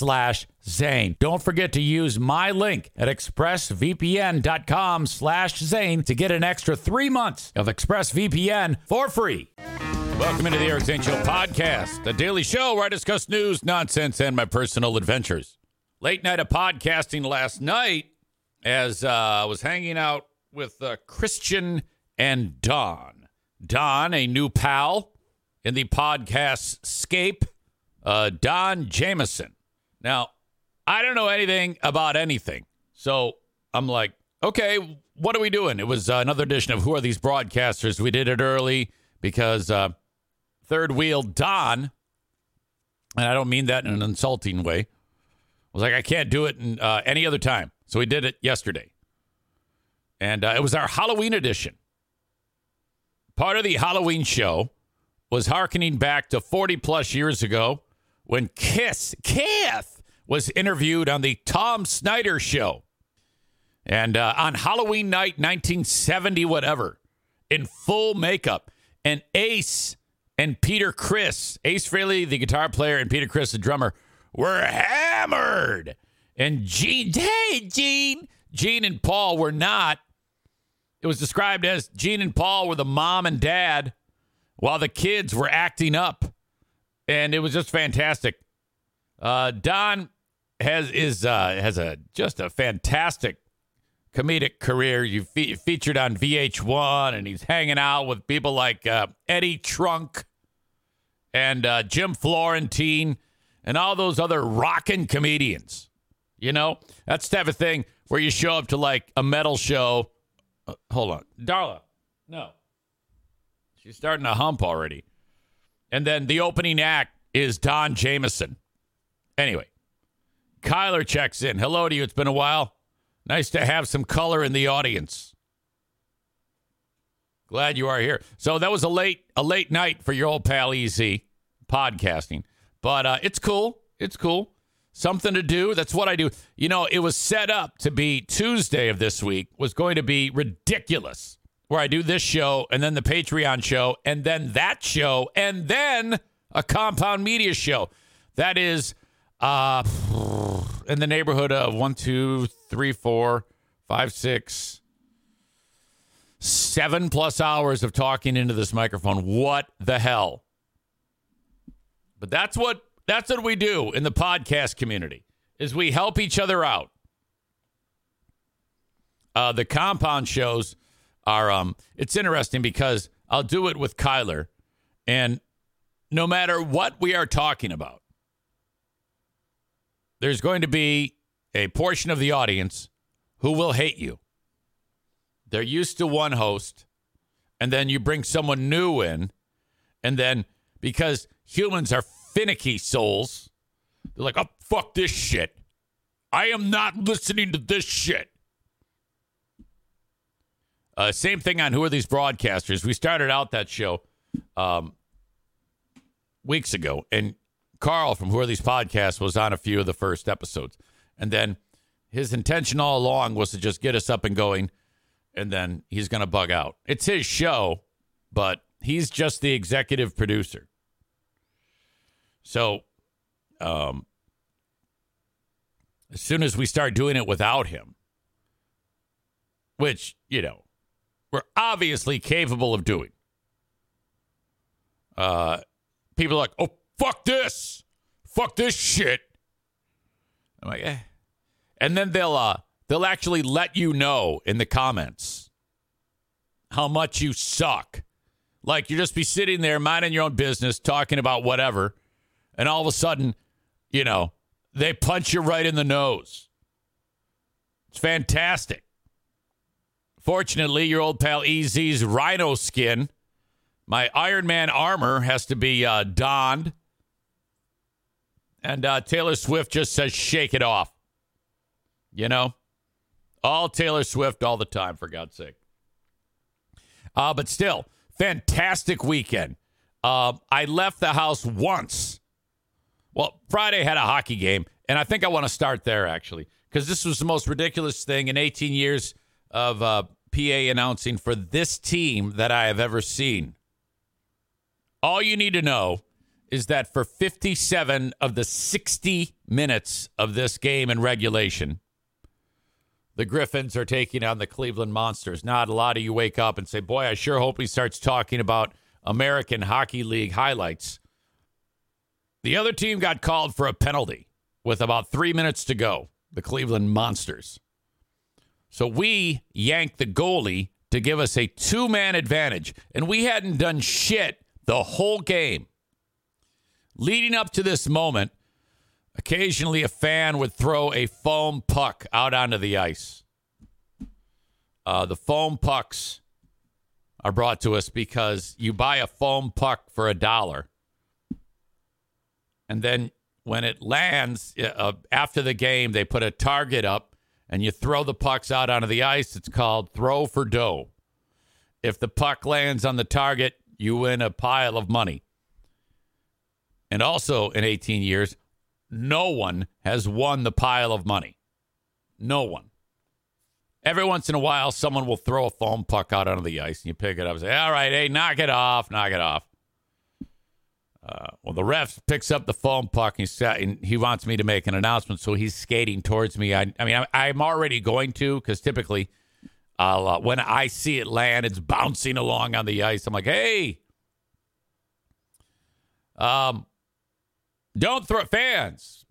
slash Zane. Don't forget to use my link at expressvpn.com slash Zane to get an extra three months of ExpressVPN for free. Welcome into the Eric Zane Show podcast, the daily show where I discuss news, nonsense, and my personal adventures. Late night of podcasting last night as uh, I was hanging out with uh, Christian and Don. Don, a new pal in the podcast scape, uh, Don Jameson. Now, I don't know anything about anything. So I'm like, okay, what are we doing? It was uh, another edition of Who Are These Broadcasters? We did it early because uh, third wheel Don, and I don't mean that in an insulting way, was like, I can't do it in, uh, any other time. So we did it yesterday. And uh, it was our Halloween edition. Part of the Halloween show was harkening back to 40 plus years ago when Kiss, Keith, was interviewed on the Tom Snyder show. And uh, on Halloween night, 1970, whatever, in full makeup, and Ace and Peter Criss, Ace Frehley, the guitar player, and Peter Criss, the drummer, were hammered. And Gene, hey, Gene, Gene and Paul were not. It was described as Gene and Paul were the mom and dad while the kids were acting up. And it was just fantastic. Uh, Don has is uh, has a just a fantastic comedic career. You fe- featured on VH1, and he's hanging out with people like uh, Eddie Trunk and uh, Jim Florentine and all those other rockin' comedians. You know, that's the type of thing where you show up to like a metal show. Uh, hold on, Darla. No, she's starting to hump already. And then the opening act is Don Jameson. Anyway, Kyler checks in. Hello to you. It's been a while. Nice to have some color in the audience. Glad you are here. So that was a late a late night for your old pal EZ podcasting, but uh, it's cool. It's cool. Something to do. That's what I do. You know, it was set up to be Tuesday of this week was going to be ridiculous, where I do this show and then the Patreon show and then that show and then a compound media show. That is uh, in the neighborhood of one, two, three, four, five, six, seven plus hours of talking into this microphone. What the hell? But that's what that's what we do in the podcast community is we help each other out. Uh, the compound shows are um it's interesting because I'll do it with Kyler and no matter what we are talking about there's going to be a portion of the audience who will hate you. They're used to one host, and then you bring someone new in, and then because humans are finicky souls, they're like, oh, fuck this shit. I am not listening to this shit. Uh, same thing on Who Are These Broadcasters? We started out that show um, weeks ago, and Carl from Who Are These Podcasts was on a few of the first episodes. And then his intention all along was to just get us up and going. And then he's going to bug out. It's his show, but he's just the executive producer. So, um, as soon as we start doing it without him, which, you know, we're obviously capable of doing, uh, people are like, oh, fuck this. Fuck this shit. I'm like, eh. And then they'll uh they'll actually let you know in the comments how much you suck. Like you just be sitting there minding your own business, talking about whatever, and all of a sudden, you know, they punch you right in the nose. It's fantastic. Fortunately, your old pal EZ's rhino skin, my Iron Man armor has to be uh, donned. And uh, Taylor Swift just says, shake it off. You know, all Taylor Swift all the time, for God's sake. Uh, but still, fantastic weekend. Uh, I left the house once. Well, Friday had a hockey game, and I think I want to start there actually, because this was the most ridiculous thing in 18 years of uh, PA announcing for this team that I have ever seen. All you need to know is that for 57 of the 60 minutes of this game in regulation, the Griffins are taking on the Cleveland Monsters. Not a lot of you wake up and say, Boy, I sure hope he starts talking about American Hockey League highlights. The other team got called for a penalty with about three minutes to go, the Cleveland Monsters. So we yanked the goalie to give us a two man advantage, and we hadn't done shit the whole game. Leading up to this moment, occasionally a fan would throw a foam puck out onto the ice. Uh, the foam pucks are brought to us because you buy a foam puck for a dollar. And then when it lands uh, after the game, they put a target up and you throw the pucks out onto the ice. It's called throw for dough. If the puck lands on the target, you win a pile of money. And also in 18 years, no one has won the pile of money. No one. Every once in a while, someone will throw a foam puck out onto the ice and you pick it up and say, All right, hey, knock it off, knock it off. Uh, well, the ref picks up the foam puck and, he wants me to make an announcement, so he's skating towards me. I, I mean, I, am already going to because typically, I'll uh, when I see it land, it's bouncing along on the ice. I'm like, hey, um, don't throw fans.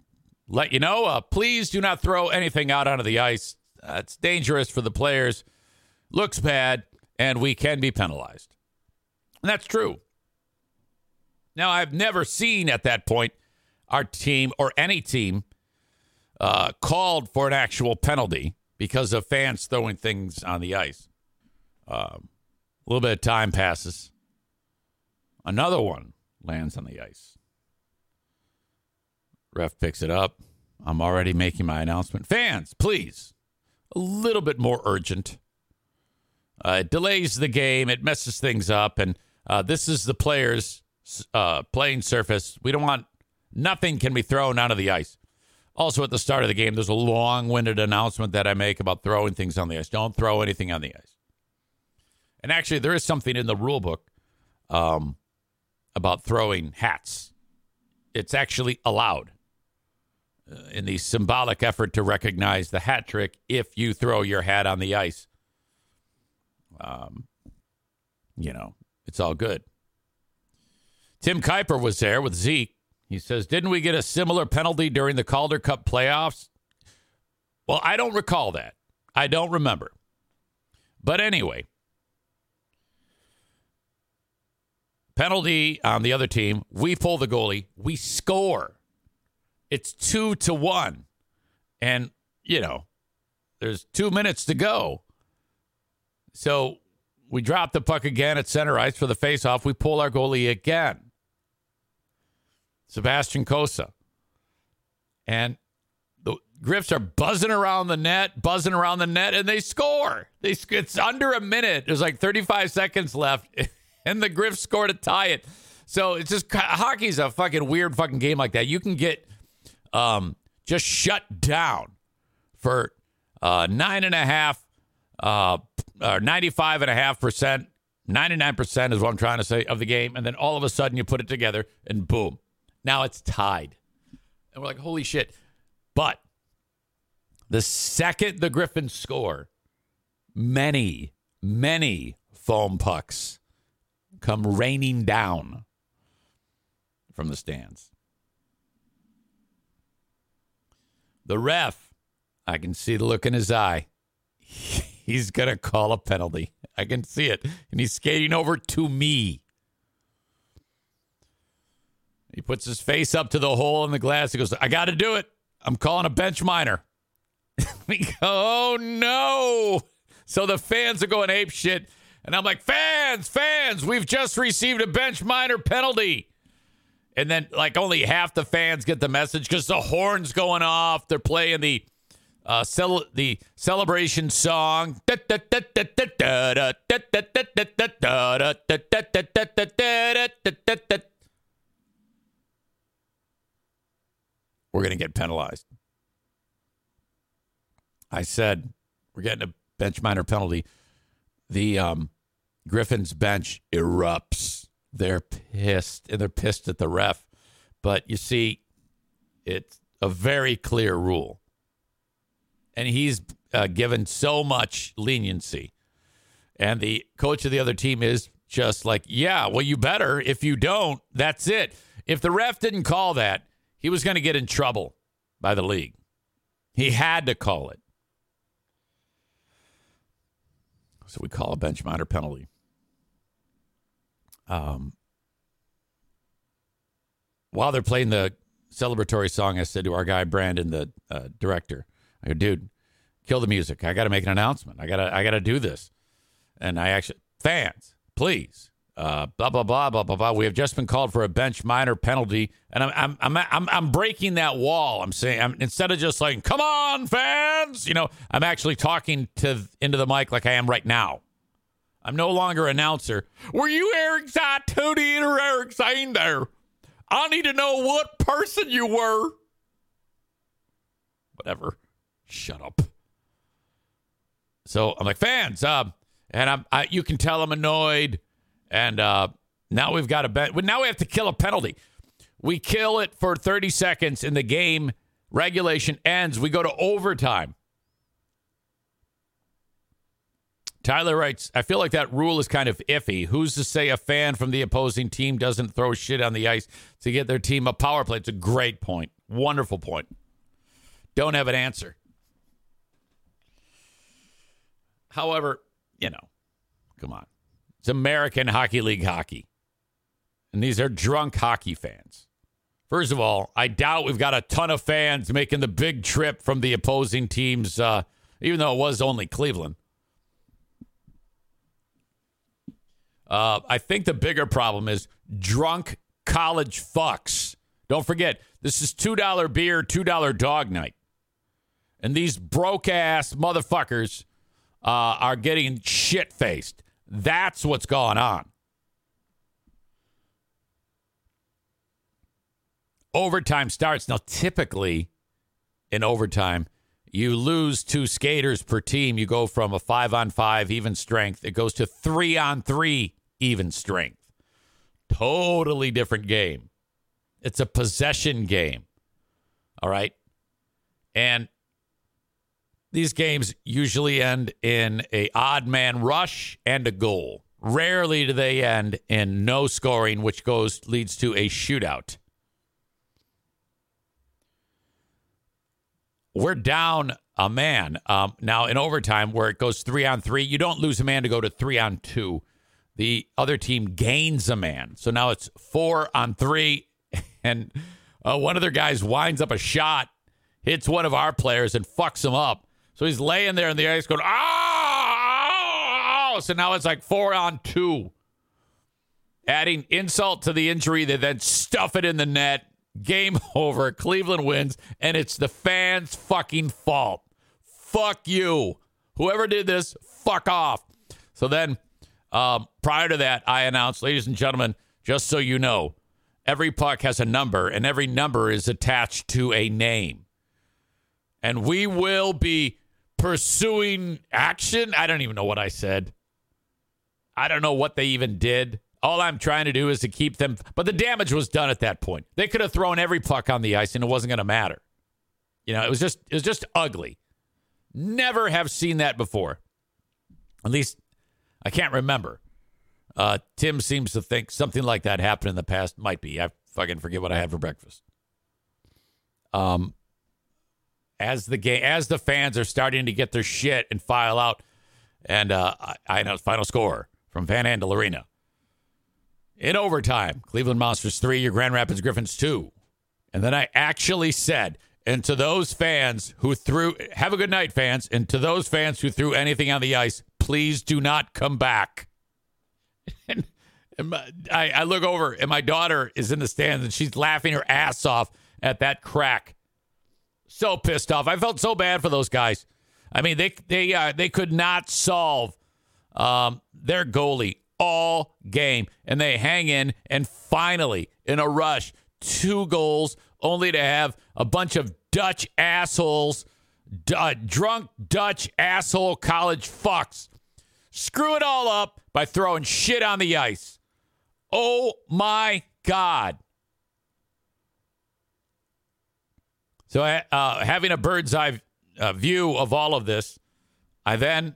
Let you know, uh, please do not throw anything out onto the ice. Uh, it's dangerous for the players, looks bad, and we can be penalized. And that's true. Now, I've never seen at that point our team or any team uh, called for an actual penalty because of fans throwing things on the ice. Um, a little bit of time passes. Another one lands on the ice. Ref picks it up. I'm already making my announcement. Fans, please, a little bit more urgent. Uh, it delays the game, it messes things up, and uh, this is the players' uh, playing surface. We don't want nothing can be thrown out of the ice. Also, at the start of the game, there's a long-winded announcement that I make about throwing things on the ice. Don't throw anything on the ice. And actually, there is something in the rule book um, about throwing hats. It's actually allowed. Uh, in the symbolic effort to recognize the hat trick if you throw your hat on the ice. Um, you know, it's all good. Tim Kuiper was there with Zeke. He says, Didn't we get a similar penalty during the Calder Cup playoffs? Well, I don't recall that. I don't remember. But anyway, penalty on the other team. We pull the goalie. We score. It's two to one. And, you know, there's two minutes to go. So we drop the puck again at center ice for the faceoff. We pull our goalie again. Sebastian Cossa. And the Griffs are buzzing around the net, buzzing around the net, and they score. They, it's under a minute. There's like 35 seconds left, and the Griffs score to tie it. So it's just hockey's a fucking weird fucking game like that. You can get um, just shut down for uh, nine and a half, uh, or 95 and a half percent, 99 percent is what I'm trying to say of the game. And then all of a sudden you put it together and boom, now it's tied. And we're like, holy shit. But the second the Griffins score, many, many foam pucks come raining down from the stands. The ref, I can see the look in his eye. He's going to call a penalty. I can see it. And he's skating over to me. He puts his face up to the hole in the glass. He goes, I got to do it. I'm calling a bench minor. we go, oh no. So the fans are going ape shit. And I'm like, fans, fans, we've just received a bench minor penalty. And then, like, only half the fans get the message because the horn's going off. They're playing the uh, cel- the celebration song. We're to get penalized. I said, we're getting a bench minor penalty. The um, Griffin's bench erupts. They're pissed, and they're pissed at the ref. But you see, it's a very clear rule. And he's uh, given so much leniency. And the coach of the other team is just like, yeah, well, you better. If you don't, that's it. If the ref didn't call that, he was going to get in trouble by the league. He had to call it. So we call a bench minor penalty. Um, while they're playing the celebratory song, I said to our guy Brandon, the uh, director, I go, dude, kill the music. I got to make an announcement. I gotta, I gotta do this. And I actually, fans, please, uh, blah blah blah blah blah blah. We have just been called for a bench minor penalty, and I'm I'm I'm I'm, I'm breaking that wall. I'm saying I'm, instead of just like, come on, fans, you know, I'm actually talking to into the mic like I am right now. I'm no longer announcer. Were you Eric Tootie or Eric there? I need to know what person you were. Whatever. Shut up. So I'm like, fans, uh, and I'm, I, you can tell I'm annoyed. And uh, now we've got a bet. Now we have to kill a penalty. We kill it for 30 seconds, and the game regulation ends. We go to overtime. Tyler writes, I feel like that rule is kind of iffy. Who's to say a fan from the opposing team doesn't throw shit on the ice to get their team a power play? It's a great point. Wonderful point. Don't have an answer. However, you know, come on. It's American Hockey League hockey. And these are drunk hockey fans. First of all, I doubt we've got a ton of fans making the big trip from the opposing teams, uh, even though it was only Cleveland. Uh, I think the bigger problem is drunk college fucks. Don't forget, this is $2 beer, $2 dog night. And these broke ass motherfuckers uh, are getting shit faced. That's what's going on. Overtime starts. Now, typically in overtime, you lose two skaters per team. You go from a five on five even strength, it goes to three on three even strength. Totally different game. It's a possession game. All right. And these games usually end in a odd man rush and a goal. Rarely do they end in no scoring, which goes leads to a shootout. We're down a man um, now in overtime, where it goes three on three. You don't lose a man to go to three on two the other team gains a man. So now it's four on three, and uh, one of their guys winds up a shot, hits one of our players, and fucks him up. So he's laying there in the ice going, oh! So now it's like four on two. Adding insult to the injury, they then stuff it in the net. Game over. Cleveland wins, and it's the fans' fucking fault. Fuck you. Whoever did this, fuck off. So then um, prior to that, I announced, ladies and gentlemen, just so you know, every puck has a number, and every number is attached to a name. And we will be pursuing action. I don't even know what I said. I don't know what they even did. All I'm trying to do is to keep them, but the damage was done at that point. They could have thrown every puck on the ice and it wasn't going to matter. You know, it was just it was just ugly. Never have seen that before. At least I can't remember. Uh, Tim seems to think something like that happened in the past. Might be. I fucking forget what I had for breakfast. Um, as the game, as the fans are starting to get their shit and file out, and uh, I, I know final score from Van Andel Arena. In overtime, Cleveland Monsters three, your Grand Rapids Griffins two, and then I actually said, and to those fans who threw, have a good night, fans, and to those fans who threw anything on the ice, please do not come back. and, and my, I, I look over, and my daughter is in the stands, and she's laughing her ass off at that crack. So pissed off. I felt so bad for those guys. I mean, they they uh, they could not solve um, their goalie all game, and they hang in, and finally, in a rush, two goals, only to have a bunch of Dutch assholes, uh, drunk Dutch asshole college fucks, screw it all up by throwing shit on the ice. Oh my God. So, uh, having a bird's eye uh, view of all of this, I then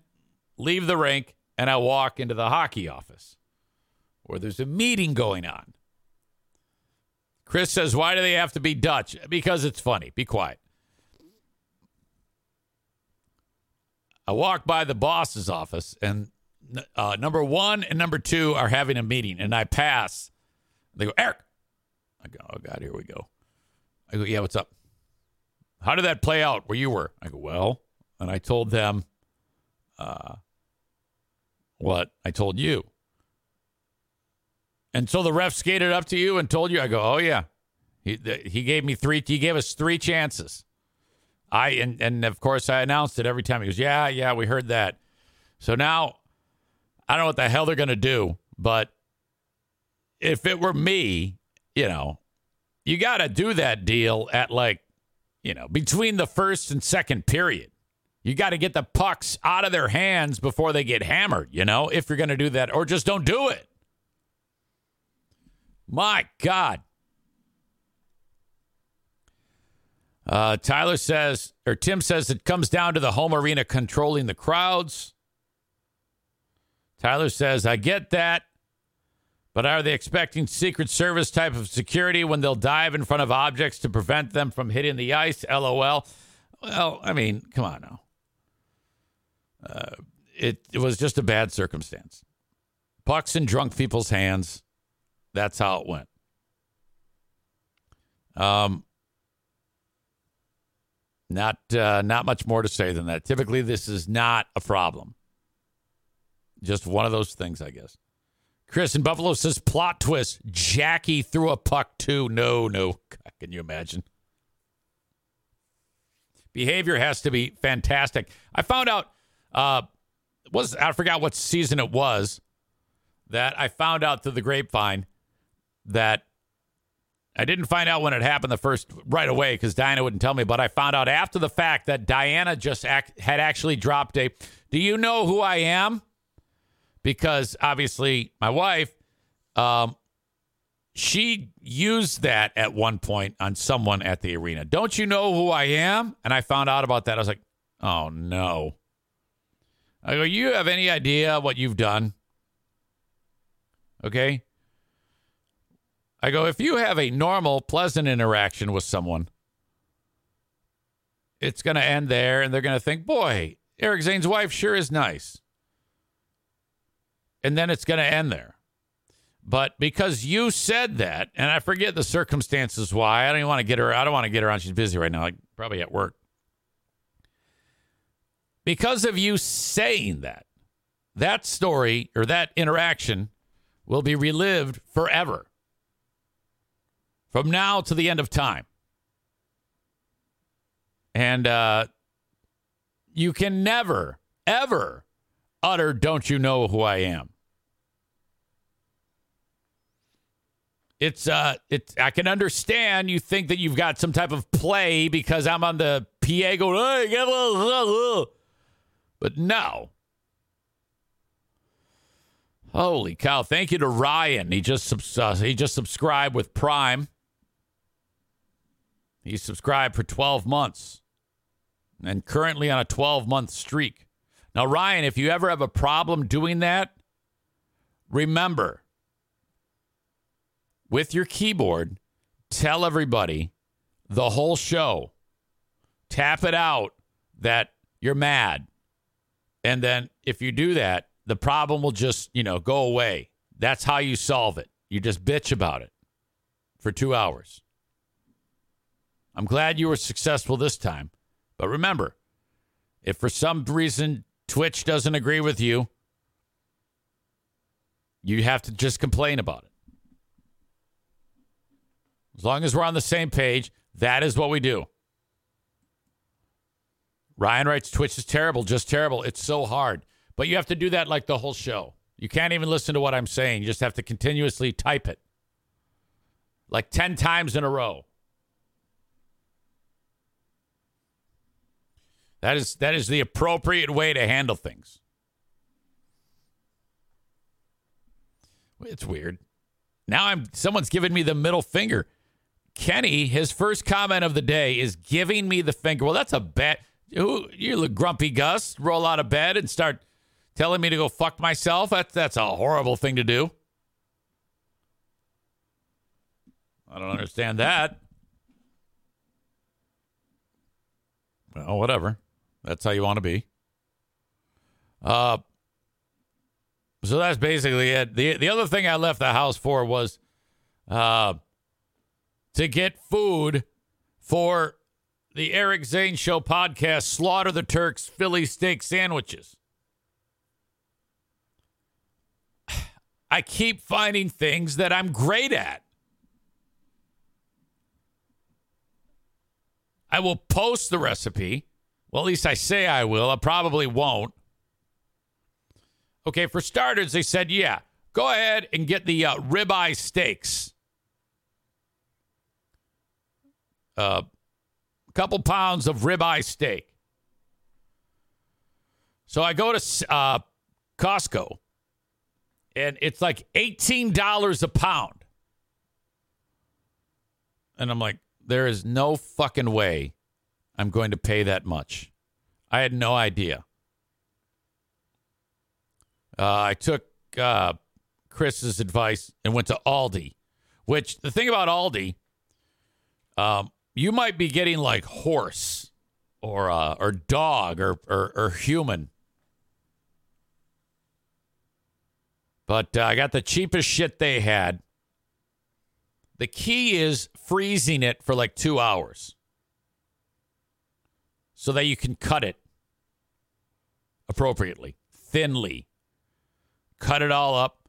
leave the rink and I walk into the hockey office where there's a meeting going on. Chris says, Why do they have to be Dutch? Because it's funny. Be quiet. I walk by the boss's office, and uh, number one and number two are having a meeting, and I pass. They go, Eric. I go, Oh, God, here we go. I go, Yeah, what's up? How did that play out where you were? I go, Well, and I told them, uh, what I told you. And so the ref skated up to you and told you, I go, oh, yeah. He, he gave me three, he gave us three chances. I, and, and of course, I announced it every time. He goes, yeah, yeah, we heard that. So now I don't know what the hell they're going to do, but if it were me, you know, you got to do that deal at like, you know, between the first and second period. You got to get the pucks out of their hands before they get hammered, you know, if you're going to do that, or just don't do it. My God. Uh, Tyler says, or Tim says, it comes down to the home arena controlling the crowds. Tyler says, I get that, but are they expecting Secret Service type of security when they'll dive in front of objects to prevent them from hitting the ice? LOL. Well, I mean, come on now. Uh, it, it was just a bad circumstance. Pucks in drunk people's hands. That's how it went. Um, not uh, not much more to say than that. Typically, this is not a problem. Just one of those things, I guess. Chris in Buffalo says plot twist. Jackie threw a puck too. No, no. Can you imagine? Behavior has to be fantastic. I found out uh, was I forgot what season it was that I found out through the grapevine that I didn't find out when it happened the first right away because Diana wouldn't tell me, but I found out after the fact that Diana just act, had actually dropped a. Do you know who I am? Because obviously my wife, um, she used that at one point on someone at the arena. Don't you know who I am? And I found out about that. I was like, oh no. I go, you have any idea what you've done? Okay. I go, if you have a normal, pleasant interaction with someone, it's going to end there, and they're going to think, boy, Eric Zane's wife sure is nice. And then it's going to end there. But because you said that, and I forget the circumstances why, I don't want to get her. I don't want to get her on. She's busy right now, like probably at work because of you saying that, that story or that interaction will be relived forever from now to the end of time. And uh, you can never, ever utter, Don't you know who I am? it's uh it's I can understand you think that you've got some type of play because I'm on the PA going, but no. Holy cow! Thank you to Ryan. He just uh, he just subscribed with Prime. He subscribed for 12 months and currently on a 12 month streak. Now, Ryan, if you ever have a problem doing that, remember with your keyboard, tell everybody the whole show, tap it out that you're mad. And then if you do that, the problem will just, you know, go away. That's how you solve it. You just bitch about it for two hours. I'm glad you were successful this time. But remember, if for some reason Twitch doesn't agree with you, you have to just complain about it. As long as we're on the same page, that is what we do. Ryan writes Twitch is terrible, just terrible. It's so hard. But you have to do that like the whole show. You can't even listen to what I'm saying. You just have to continuously type it like 10 times in a row. That is that is the appropriate way to handle things. It's weird. Now I'm someone's giving me the middle finger. Kenny, his first comment of the day is giving me the finger. Well, that's a bet. You, you look grumpy, Gus. Roll out of bed and start telling me to go fuck myself. That's that's a horrible thing to do. I don't understand that. Well, whatever. That's how you want to be. Uh, so that's basically it. The the other thing I left the house for was uh, to get food for the Eric Zane Show podcast, Slaughter the Turks Philly steak sandwiches. I keep finding things that I'm great at. I will post the recipe. Well, at least I say I will. I probably won't. Okay, for starters, they said, yeah, go ahead and get the uh, ribeye steaks. A uh, couple pounds of ribeye steak. So I go to uh, Costco, and it's like $18 a pound. And I'm like, there is no fucking way I'm going to pay that much. I had no idea. Uh, I took uh, Chris's advice and went to Aldi, which the thing about Aldi, um, you might be getting like horse or uh, or dog or, or, or human. But uh, I got the cheapest shit they had. The key is freezing it for like two hours so that you can cut it appropriately, thinly. Cut it all up.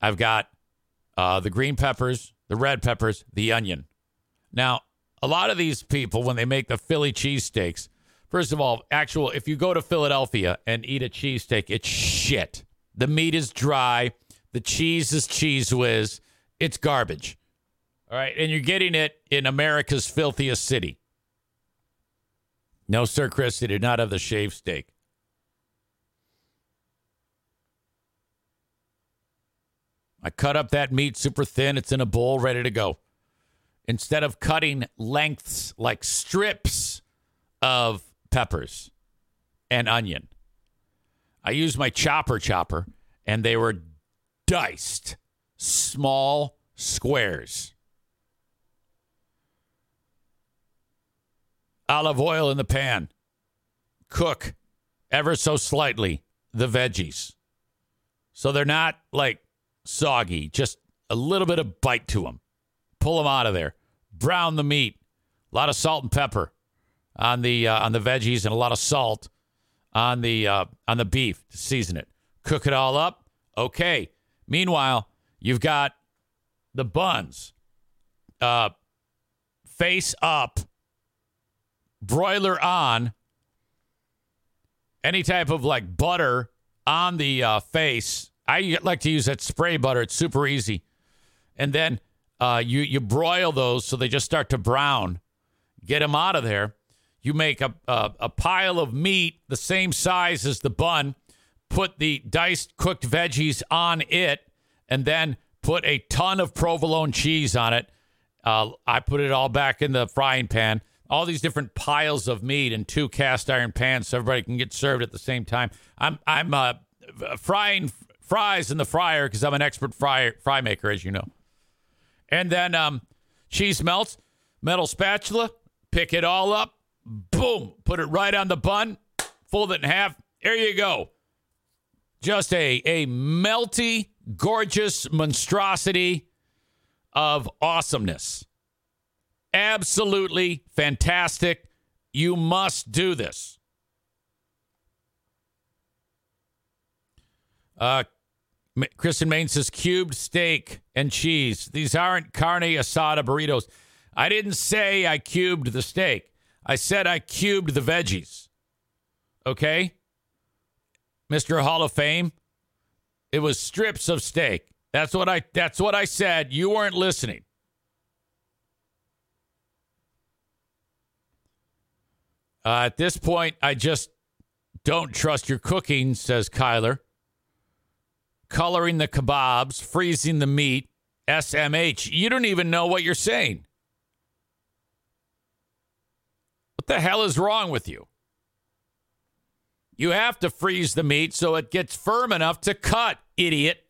I've got uh, the green peppers, the red peppers, the onion. Now, a lot of these people, when they make the Philly cheesesteaks, first of all, actual, if you go to Philadelphia and eat a cheesesteak, it's shit. The meat is dry. The cheese is Cheez Whiz. It's garbage. All right. And you're getting it in America's filthiest city. No, sir, Chris, did not have the shaved steak. I cut up that meat super thin. It's in a bowl, ready to go. Instead of cutting lengths like strips of peppers and onion, I used my chopper chopper, and they were diced small squares. Olive oil in the pan. Cook ever so slightly the veggies. So they're not like soggy, just a little bit of bite to them. Pull them out of there. Brown the meat. A lot of salt and pepper on the uh, on the veggies and a lot of salt on the uh, on the beef to season it. Cook it all up. Okay. Meanwhile, you've got the buns uh, face up broiler on, any type of like butter on the uh, face. I like to use that spray butter. It's super easy. And then uh, you you broil those so they just start to brown. Get them out of there. You make a, a a pile of meat the same size as the bun. Put the diced cooked veggies on it, and then put a ton of provolone cheese on it. Uh, I put it all back in the frying pan. All these different piles of meat in two cast iron pans, so everybody can get served at the same time. I'm I'm uh, frying fries in the fryer because I'm an expert fry fry maker, as you know. And then um, cheese melts, metal spatula, pick it all up, boom, put it right on the bun, fold it in half. There you go. Just a a melty, gorgeous monstrosity of awesomeness. Absolutely fantastic. You must do this. Uh, Chris in Maine says cubed steak and cheese. These aren't carne asada burritos. I didn't say I cubed the steak. I said I cubed the veggies. Okay? Mr. Hall of Fame. It was strips of steak. That's what I that's what I said. You weren't listening. Uh, at this point, I just don't trust your cooking, says Kyler. Coloring the kebabs, freezing the meat, SMH. You don't even know what you're saying. What the hell is wrong with you? You have to freeze the meat so it gets firm enough to cut, idiot.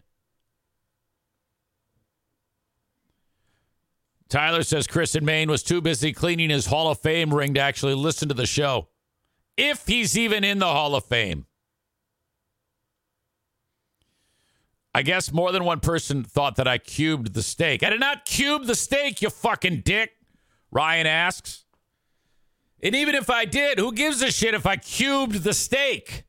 Tyler says Chris in Maine was too busy cleaning his Hall of Fame ring to actually listen to the show. If he's even in the Hall of Fame. I guess more than one person thought that I cubed the steak. I did not cube the steak, you fucking dick. Ryan asks. And even if I did, who gives a shit if I cubed the steak?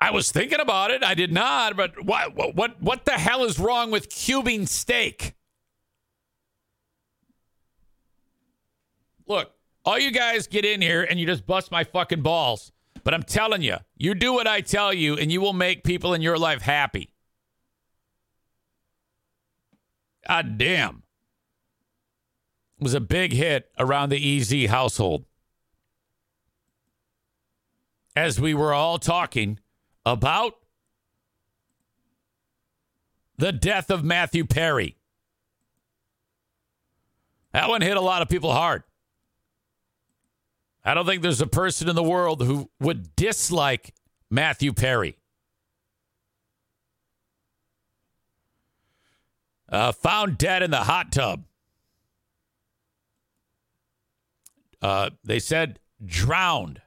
I was thinking about it. I did not, but what what what the hell is wrong with cubing steak? Look, all you guys get in here and you just bust my fucking balls. But I'm telling you, you do what I tell you and you will make people in your life happy. God damn. It was a big hit around the EZ household. As we were all talking about the death of Matthew Perry. That one hit a lot of people hard. I don't think there's a person in the world who would dislike Matthew Perry. Uh, found dead in the hot tub. Uh, they said drowned.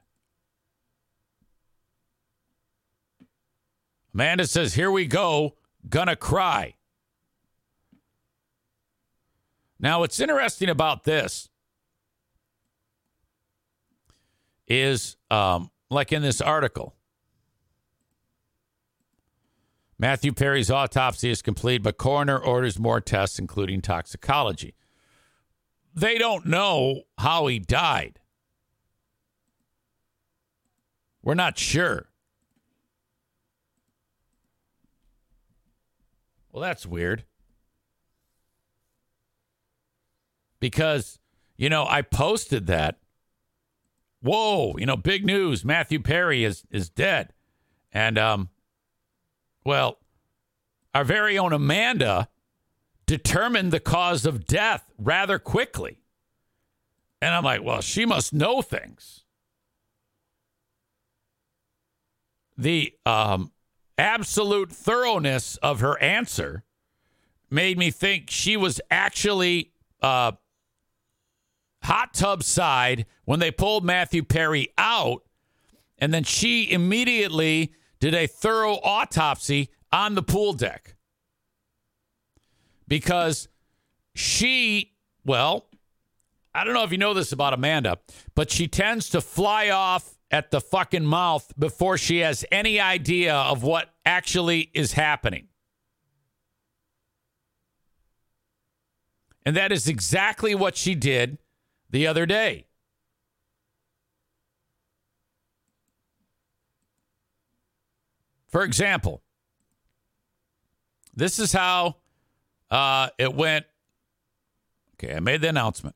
Amanda says, Here we go. Gonna cry. Now, what's interesting about this is um, like in this article Matthew Perry's autopsy is complete, but coroner orders more tests, including toxicology. They don't know how he died. We're not sure. Well, that's weird. Because, you know, I posted that. Whoa, you know, big news. Matthew Perry is is dead. And um well, our very own Amanda determined the cause of death rather quickly. And I'm like, well, she must know things. The um absolute thoroughness of her answer made me think she was actually uh, hot tub side when they pulled Matthew Perry out. And then she immediately did a thorough autopsy on the pool deck because she, well, I don't know if you know this about Amanda, but she tends to fly off at the fucking mouth before she has any idea of what actually is happening. And that is exactly what she did the other day. For example, This is how uh, it went. Okay, I made the announcement.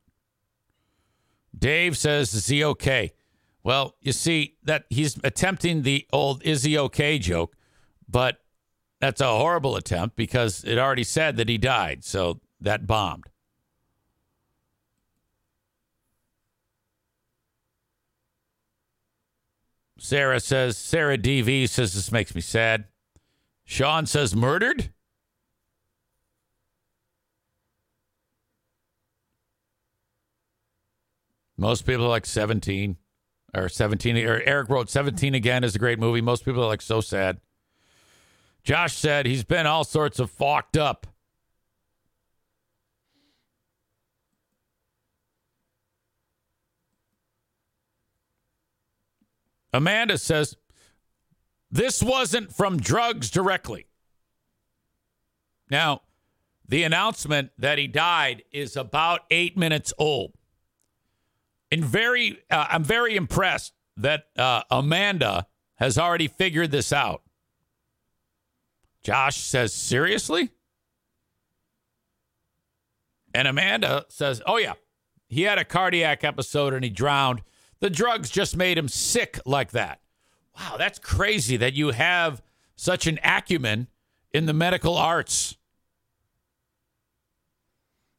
Dave says, "Is he okay?" Well, you see that he's attempting the old "Is he okay?" joke, but that's a horrible attempt because it already said that he died, so that bombed. Sarah says, Sarah DV says this makes me sad. Sean says murdered. Most people are like 17 or 17 or Eric wrote 17 again is a great movie. Most people are like so sad. Josh said he's been all sorts of fucked up. Amanda says this wasn't from drugs directly. Now, the announcement that he died is about eight minutes old. And very, uh, I'm very impressed that uh, Amanda has already figured this out. Josh says, seriously? And Amanda says, oh, yeah, he had a cardiac episode and he drowned. The drugs just made him sick like that. Wow, that's crazy that you have such an acumen in the medical arts.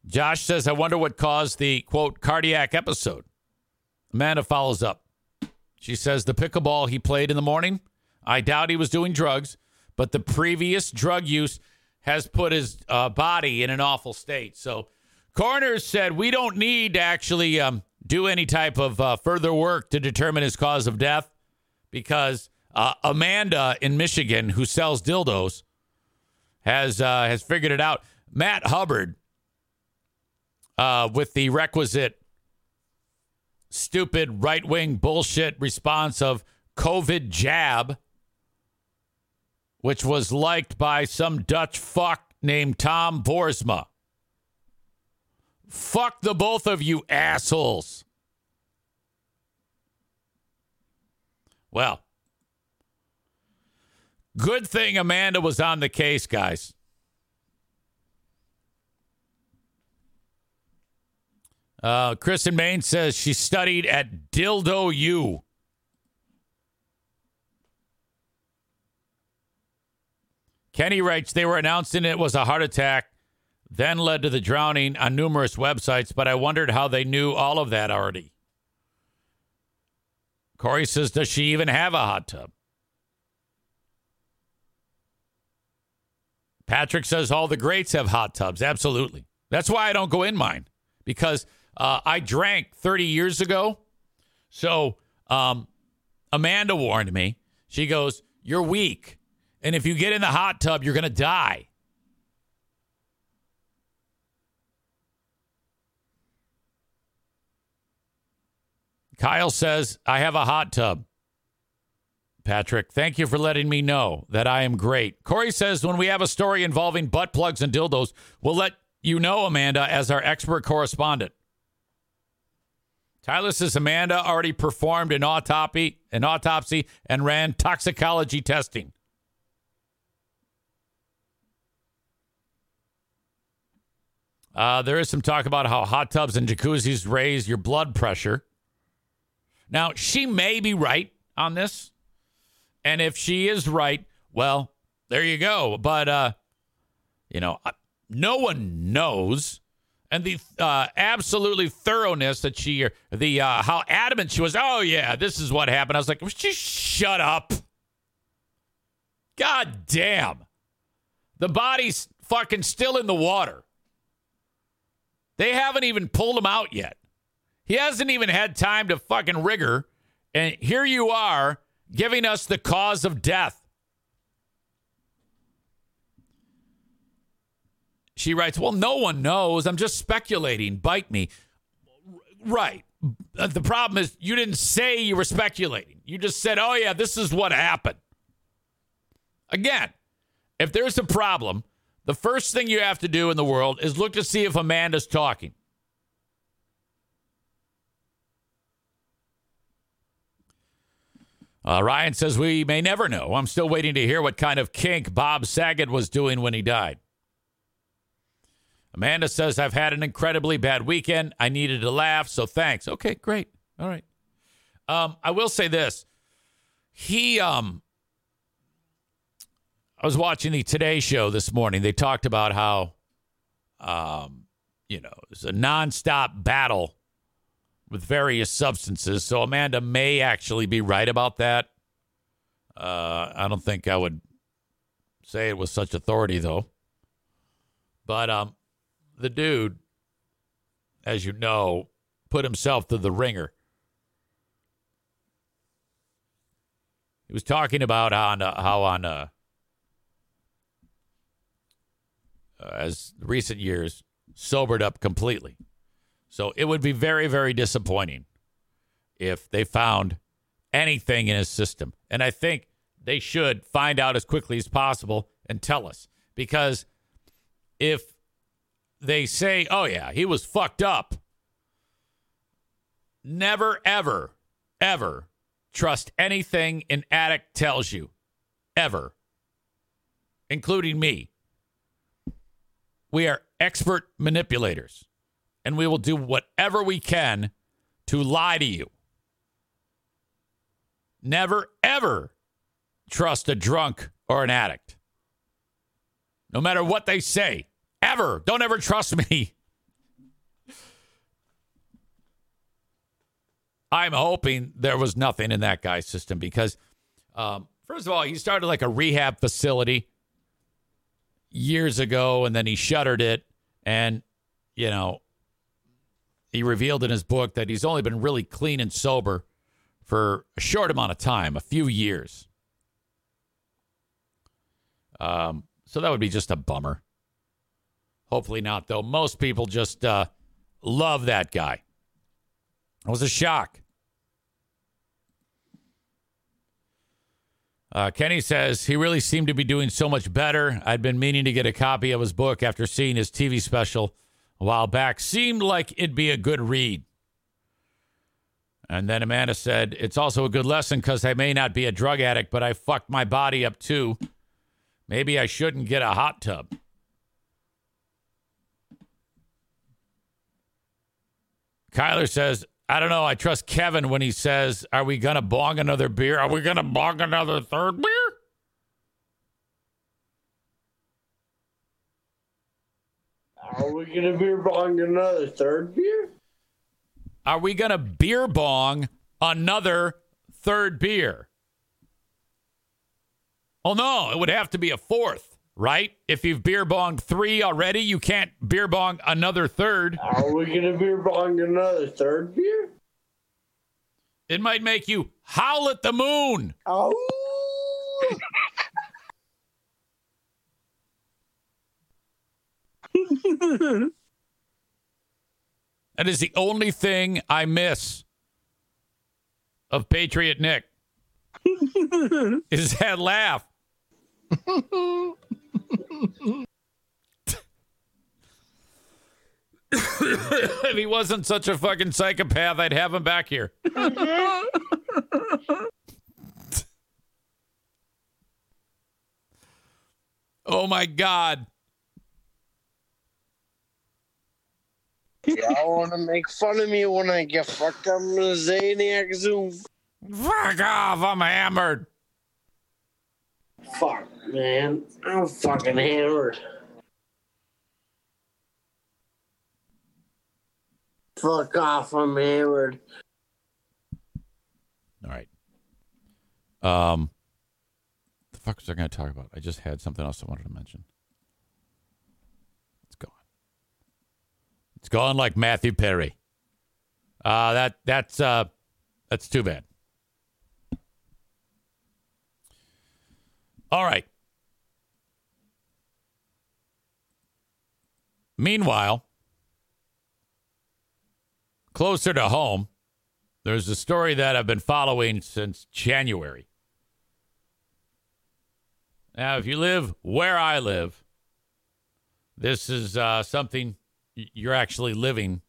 Josh says, I wonder what caused the quote cardiac episode. Amanda follows up. She says, the pickleball he played in the morning, I doubt he was doing drugs, but the previous drug use has put his uh, body in an awful state. So, coroners said, we don't need to actually um, do any type of uh, further work to determine his cause of death because uh, Amanda in Michigan, who sells dildos, has uh, has figured it out. Matt Hubbard, uh, with the requisite stupid right wing bullshit response of COVID jab, which was liked by some Dutch fuck named Tom Boersma. Fuck the both of you assholes. Well, good thing Amanda was on the case, guys. Uh, Chris in Maine says she studied at Dildo U. Kenny writes they were announcing it was a heart attack then led to the drowning on numerous websites, but I wondered how they knew all of that already. Corey says, Does she even have a hot tub? Patrick says, All the greats have hot tubs. Absolutely. That's why I don't go in mine because uh, I drank 30 years ago. So um, Amanda warned me. She goes, You're weak. And if you get in the hot tub, you're going to die. Kyle says, I have a hot tub. Patrick, thank you for letting me know that I am great. Corey says, when we have a story involving butt plugs and dildos, we'll let you know, Amanda, as our expert correspondent. Tyler says Amanda already performed an autopsy, an autopsy and ran toxicology testing. Uh, there is some talk about how hot tubs and jacuzzis raise your blood pressure. Now, she may be right on this. And if she is right, well, there you go. But, uh, you know, no one knows. And the uh, absolutely thoroughness that she, the uh, how adamant she was. Oh yeah, this is what happened. I was like, just shut up. God damn, the body's fucking still in the water. They haven't even pulled him out yet. He hasn't even had time to fucking rigor. And here you are giving us the cause of death. She writes, Well, no one knows. I'm just speculating. Bite me. Right. Uh, the problem is you didn't say you were speculating. You just said, Oh, yeah, this is what happened. Again, if there's a problem, the first thing you have to do in the world is look to see if Amanda's talking. Uh, Ryan says we may never know. I'm still waiting to hear what kind of kink Bob Saget was doing when he died. Amanda says I've had an incredibly bad weekend. I needed to laugh, so thanks. Okay, great. All right. Um, I will say this. He um I was watching the Today Show this morning. They talked about how um, you know, it's a nonstop battle with various substances. So Amanda may actually be right about that. Uh, I don't think I would say it with such authority, though. But um, the dude, as you know, put himself to the ringer. He was talking about on uh, how on uh, uh, as recent years sobered up completely. So it would be very, very disappointing if they found anything in his system. And I think they should find out as quickly as possible and tell us. Because if they say, oh, yeah, he was fucked up, never, ever, ever trust anything an addict tells you, ever, including me. We are expert manipulators, and we will do whatever we can to lie to you. Never, ever trust a drunk or an addict. No matter what they say, ever. Don't ever trust me. I'm hoping there was nothing in that guy's system because, um, first of all, he started like a rehab facility years ago and then he shuttered it. And, you know, he revealed in his book that he's only been really clean and sober for a short amount of time, a few years. Um, so that would be just a bummer. Hopefully not, though. Most people just uh, love that guy. It was a shock. Uh, Kenny says he really seemed to be doing so much better. I'd been meaning to get a copy of his book after seeing his TV special a while back. Seemed like it'd be a good read. And then Amanda said, It's also a good lesson because I may not be a drug addict, but I fucked my body up too. Maybe I shouldn't get a hot tub. Kyler says, I don't know. I trust Kevin when he says, Are we going to bong another beer? Are we going to bong another third beer? Are we going to beer bong another third beer? Are we going to beer bong another third beer? Oh, no. It would have to be a fourth, right? If you've beer bonged three already, you can't beer bong another third. Are we going to beer bong another third beer? It might make you howl at the moon. Oh. That is the only thing I miss of Patriot Nick. is that laugh. if he wasn't such a fucking psychopath, I'd have him back here. oh my God. Y'all want to make fun of me when I get fucked up in the Zaniac Zoom? Fuck off. I'm hammered. Fuck, man. I'm fucking hammered. Fuck off, I'm hammered. All right. Um, the fuck was I going to talk about? I just had something else I wanted to mention. It's gone. It's gone like Matthew Perry. Uh, that that's uh, that's too bad. All right. Meanwhile, closer to home, there's a story that I've been following since January. Now, if you live where I live, this is uh, something you're actually living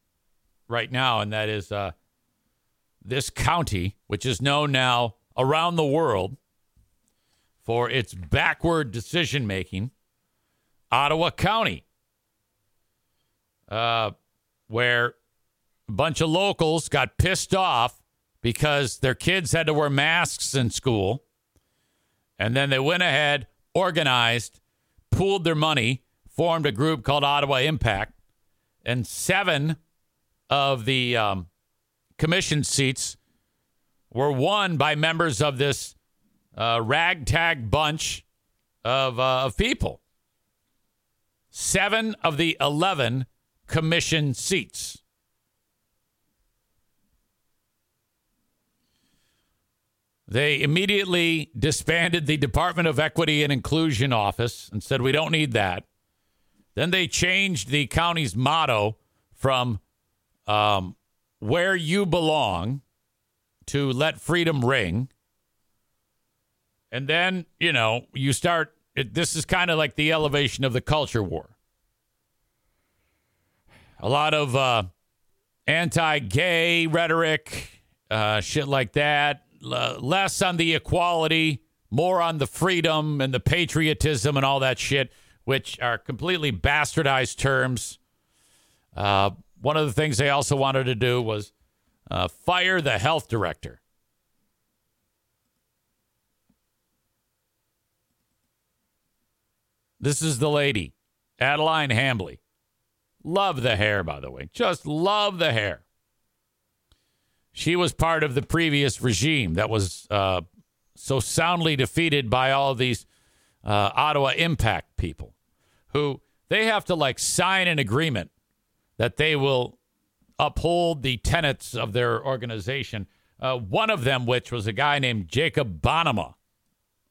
right now, and that is uh, this county, which is known now around the world for its backward decision making, Ottawa County, uh, where a bunch of locals got pissed off because their kids had to wear masks in school. And then they went ahead, organized, pooled their money, formed a group called Ottawa Impact, and seven of the um, commission seats were won by members of this uh, ragtag bunch of, uh, of people. Seven of the 11 commission seats. They immediately disbanded the Department of Equity and Inclusion office and said, we don't need that. Then they changed the county's motto from um, where you belong to let freedom ring. And then, you know, you start, it, this is kind of like the elevation of the culture war. A lot of uh, anti gay rhetoric, uh, shit like that less on the equality, more on the freedom and the patriotism and all that shit, which are completely bastardized terms. Uh, one of the things they also wanted to do was uh, fire the health director. This is the lady, Adeline Hambley. Love the hair, by the way. Just love the hair. She was part of the previous regime that was uh, so soundly defeated by all these uh, Ottawa Impact people who they have to like sign an agreement that they will uphold the tenets of their organization. Uh, one of them, which was a guy named Jacob Bonnema,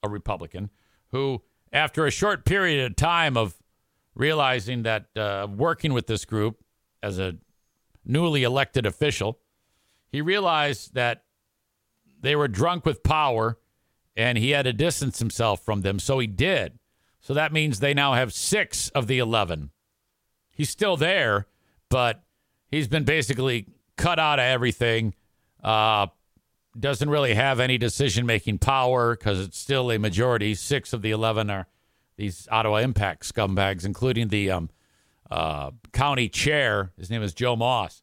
a Republican, who, after a short period of time of realizing that uh, working with this group as a newly elected official, he realized that they were drunk with power and he had to distance himself from them. So he did. So that means they now have six of the 11. He's still there, but he's been basically cut out of everything. Uh, doesn't really have any decision making power because it's still a majority. Six of the 11 are these Ottawa Impact scumbags, including the um, uh, county chair. His name is Joe Moss.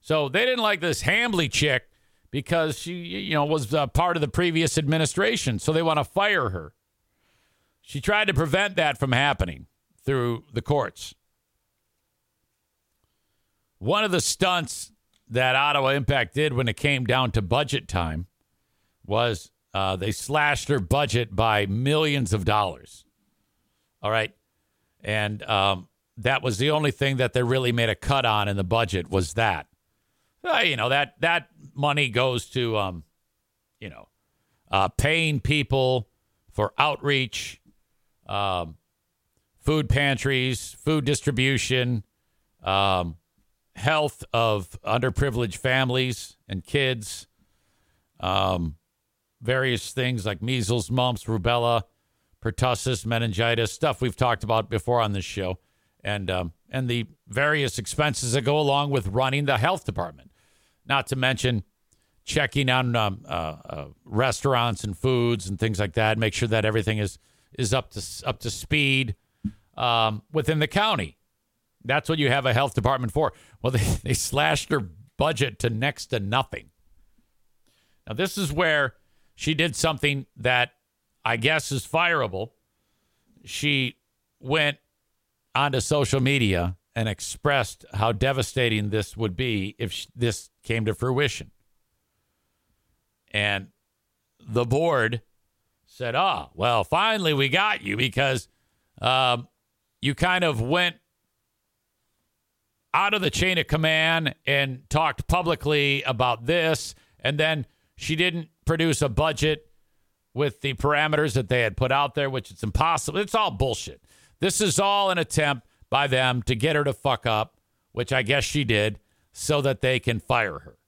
So they didn't like this Hambley chick because she, you know, was uh, part of the previous administration. So they want to fire her. She tried to prevent that from happening through the courts. One of the stunts that Ottawa Impact did when it came down to budget time was uh, they slashed their budget by millions of dollars. All right. And um, that was the only thing that they really made a cut on in the budget was that uh, you know that that money goes to um, you know, uh, paying people for outreach, um, food pantries, food distribution, um, health of underprivileged families and kids, um, various things like measles, mumps, rubella, pertussis, meningitis, stuff we've talked about before on this show, and um, and the various expenses that go along with running the health department. Not to mention checking on um, uh, uh, restaurants and foods and things like that. Make sure that everything is is up to up to speed um, within the county. That's what you have a health department for. Well, they, they slashed her budget to next to nothing. Now, this is where she did something that I guess is fireable. She went onto social media and expressed how devastating this would be if this came to fruition. And the board said, "Ah, oh, well, finally we got you because um, you kind of went out of the chain of command and talked publicly about this, and then she didn't produce a budget with the parameters that they had put out there, which it's impossible. It's all bullshit. This is all an attempt by them to get her to fuck up, which I guess she did, so that they can fire her.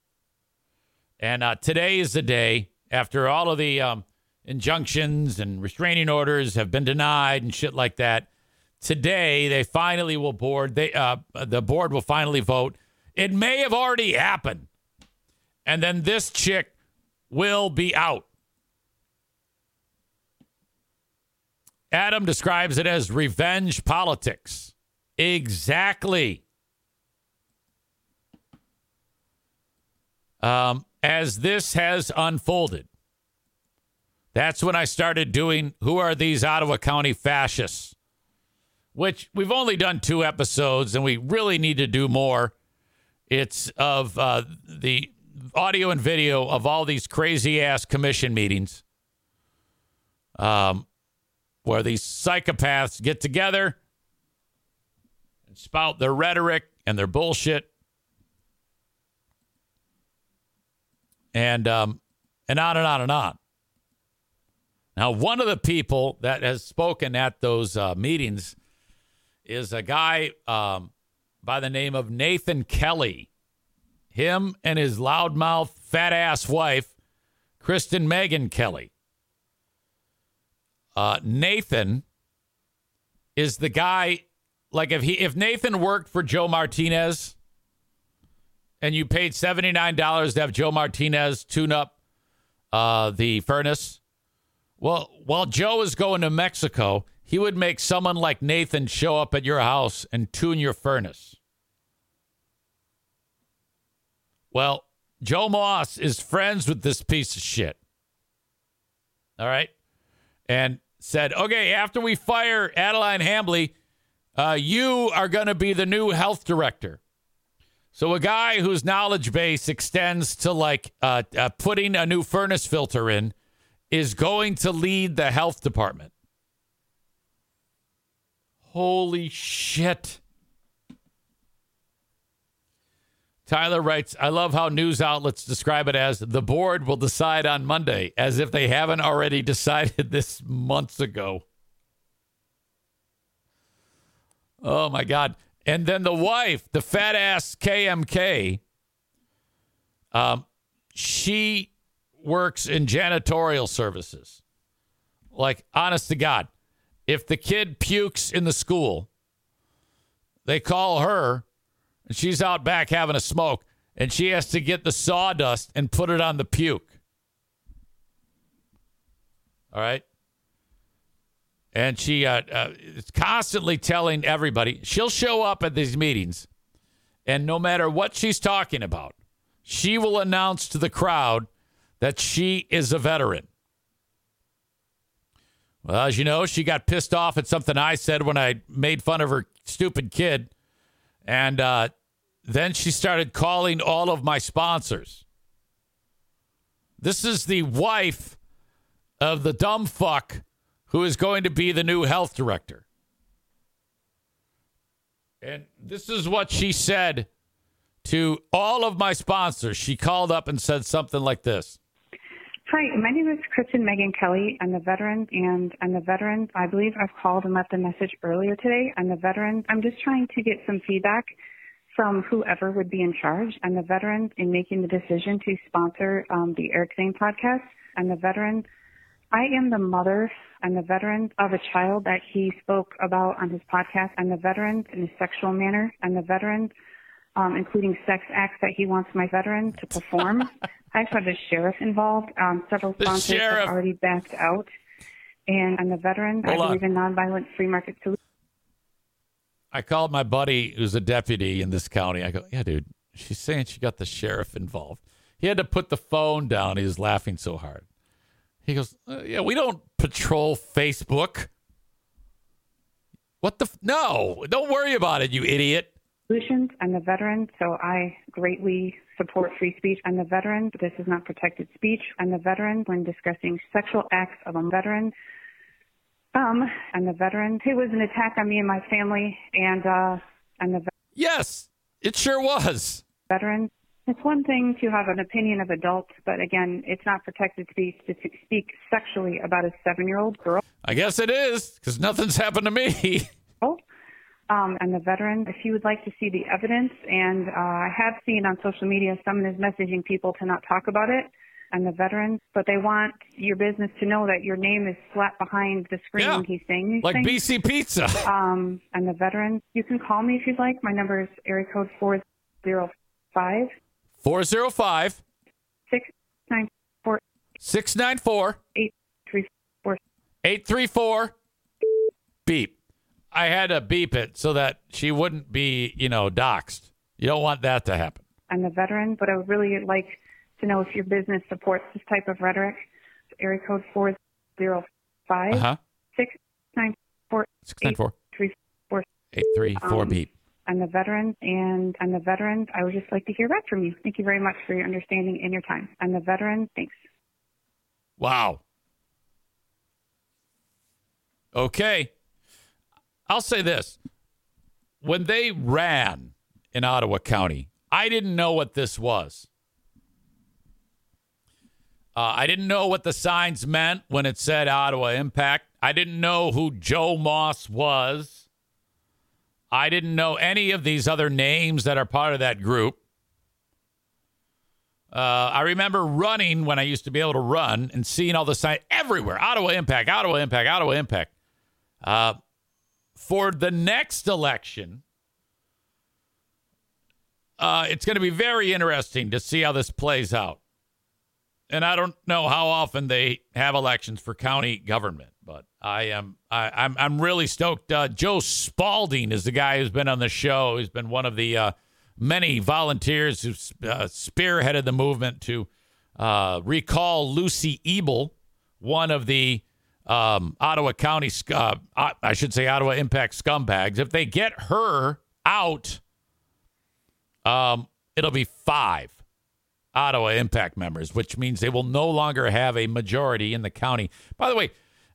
And uh, today is the day after all of the um, injunctions and restraining orders have been denied and shit like that. Today, they finally will board. They uh, the board will finally vote. It may have already happened, and then this chick will be out. Adam describes it as revenge politics. Exactly. Um, as this has unfolded, that's when I started doing who are these Ottawa County fascists? Which we've only done two episodes and we really need to do more. It's of uh, the audio and video of all these crazy ass commission meetings um, where these psychopaths get together and spout their rhetoric and their bullshit. And um, and on and on and on. Now, one of the people that has spoken at those uh, meetings is a guy um, by the name of Nathan Kelly. Him and his loudmouth, fat ass wife, Kristen Meghan Kelly. Uh, Nathan is the guy. Like if he if Nathan worked for Joe Martinez, and you paid seventy nine dollars to have Joe Martinez tune up uh, the furnace, well, while Joe is going to Mexico, he would make someone like Nathan show up at your house and tune your furnace. Well, Joe Moss is friends with this piece of shit. All right. And said, okay, after we fire Adeline Hambley, uh, you are going to be the new health director. So a guy whose knowledge base extends to like uh, uh, putting a new furnace filter in is going to lead the health department. Holy shit. Tyler writes, I love how news outlets describe it as the board will decide on Monday, as if they haven't already decided this months ago. Oh my God. And then the wife, the fat ass KMK, um, she works in janitorial services. Like, honest to God, if the kid pukes in the school, they call her and she's out back having a smoke and she has to get the sawdust and put it on the puke. All right. And she uh, uh, is constantly telling everybody she'll show up at these meetings, and no matter what she's talking about, she will announce to the crowd that she is a veteran. Well, as you know, she got pissed off at something I said when I made fun of her stupid kid. And uh, then she started calling all of my sponsors. This is the wife of the dumb fuck who is going to be the new health director. And this is what she said to all of my sponsors. She called up and said something like this. Hi, my name is Kristen Meghan Kelly. I'm a veteran, and I'm a veteran. I believe I've called and left a message earlier today. I'm a veteran. I'm just trying to get some feedback from whoever would be in charge. I'm a veteran in making the decision to sponsor um, the Eric Zane podcast. I'm a veteran. I am the mother. I'm a veteran of a child that he spoke about on his podcast. I'm a veteran in a sexual manner. I'm a veteran, um, including sex acts that he wants my veteran to perform. I've had the sheriff involved. Um, several The sponsors sheriff. have already backed out. And I'm a veteran. Hold I on. believe in nonviolent free market solutions. I called my buddy who's a deputy in this county. I go, yeah, dude, she's saying she got the sheriff involved. He had to put the phone down. He was laughing so hard. He goes, uh, yeah, we don't patrol Facebook. What the? F- no, don't worry about it, you idiot. solutions. I'm a veteran, so I greatly support free speech. I'm a veteran, but this is not protected speech. I'm a veteran when discussing sexual acts of a veteran. Um, I'm a veteran. It was an attack on me and my family, and uh, I'm a Yes, it sure was. veteran. It's one thing to have an opinion of adults, but again, it's not protected speech to speak sexually about a seven-year-old girl. I guess it is because nothing's happened to me. Um, I'm a veteran. If you would like to see the evidence, and uh, I have seen on social media someone is messaging people to not talk about it. I'm a veteran, but they want your business to know that your name is slapped behind the screen Yeah. when he's saying these like things. BC Pizza. Um, I'm a veteran. You can call me if you'd like. My number is area code four zero five 405 six nine four 694 eight three four. 834 beep. I had to beep it so that she wouldn't be, you know, doxxed. You don't want that to happen. I'm a veteran, but I would really like to know if your business supports this type of rhetoric. Area code 405 Uh-huh. 694 694 834. 834 Um, beep. I'm a veteran, and I'm a veteran. I would just like to hear back from you. Thank you very much for your understanding and your time. I'm a veteran. Thanks. Wow. Okay. I'll say this. When they ran in Ottawa County, I didn't know what this was. Uh, I didn't know what the signs meant when it said Ottawa Impact. I didn't know who Joe Moss was. I didn't know any of these other names that are part of that group. Uh, I remember running when I used to be able to run and seeing all the signs everywhere Ottawa Impact, Ottawa Impact, Ottawa Impact. Uh, for the next election, uh, it's going to be very interesting to see how this plays out. And I don't know how often they have elections for county government, but I am I, I'm I'm really stoked. Uh, Joe Spalding is the guy who's been on the show. He's been one of the uh, many volunteers who uh, spearheaded the movement to uh, recall Lucy Ebel, one of the um, Ottawa County, uh, I should say Ottawa Impact scumbags. If they get her out, um, it'll be five Ottawa Impact members, which means they will no longer have a majority in the county. By the way,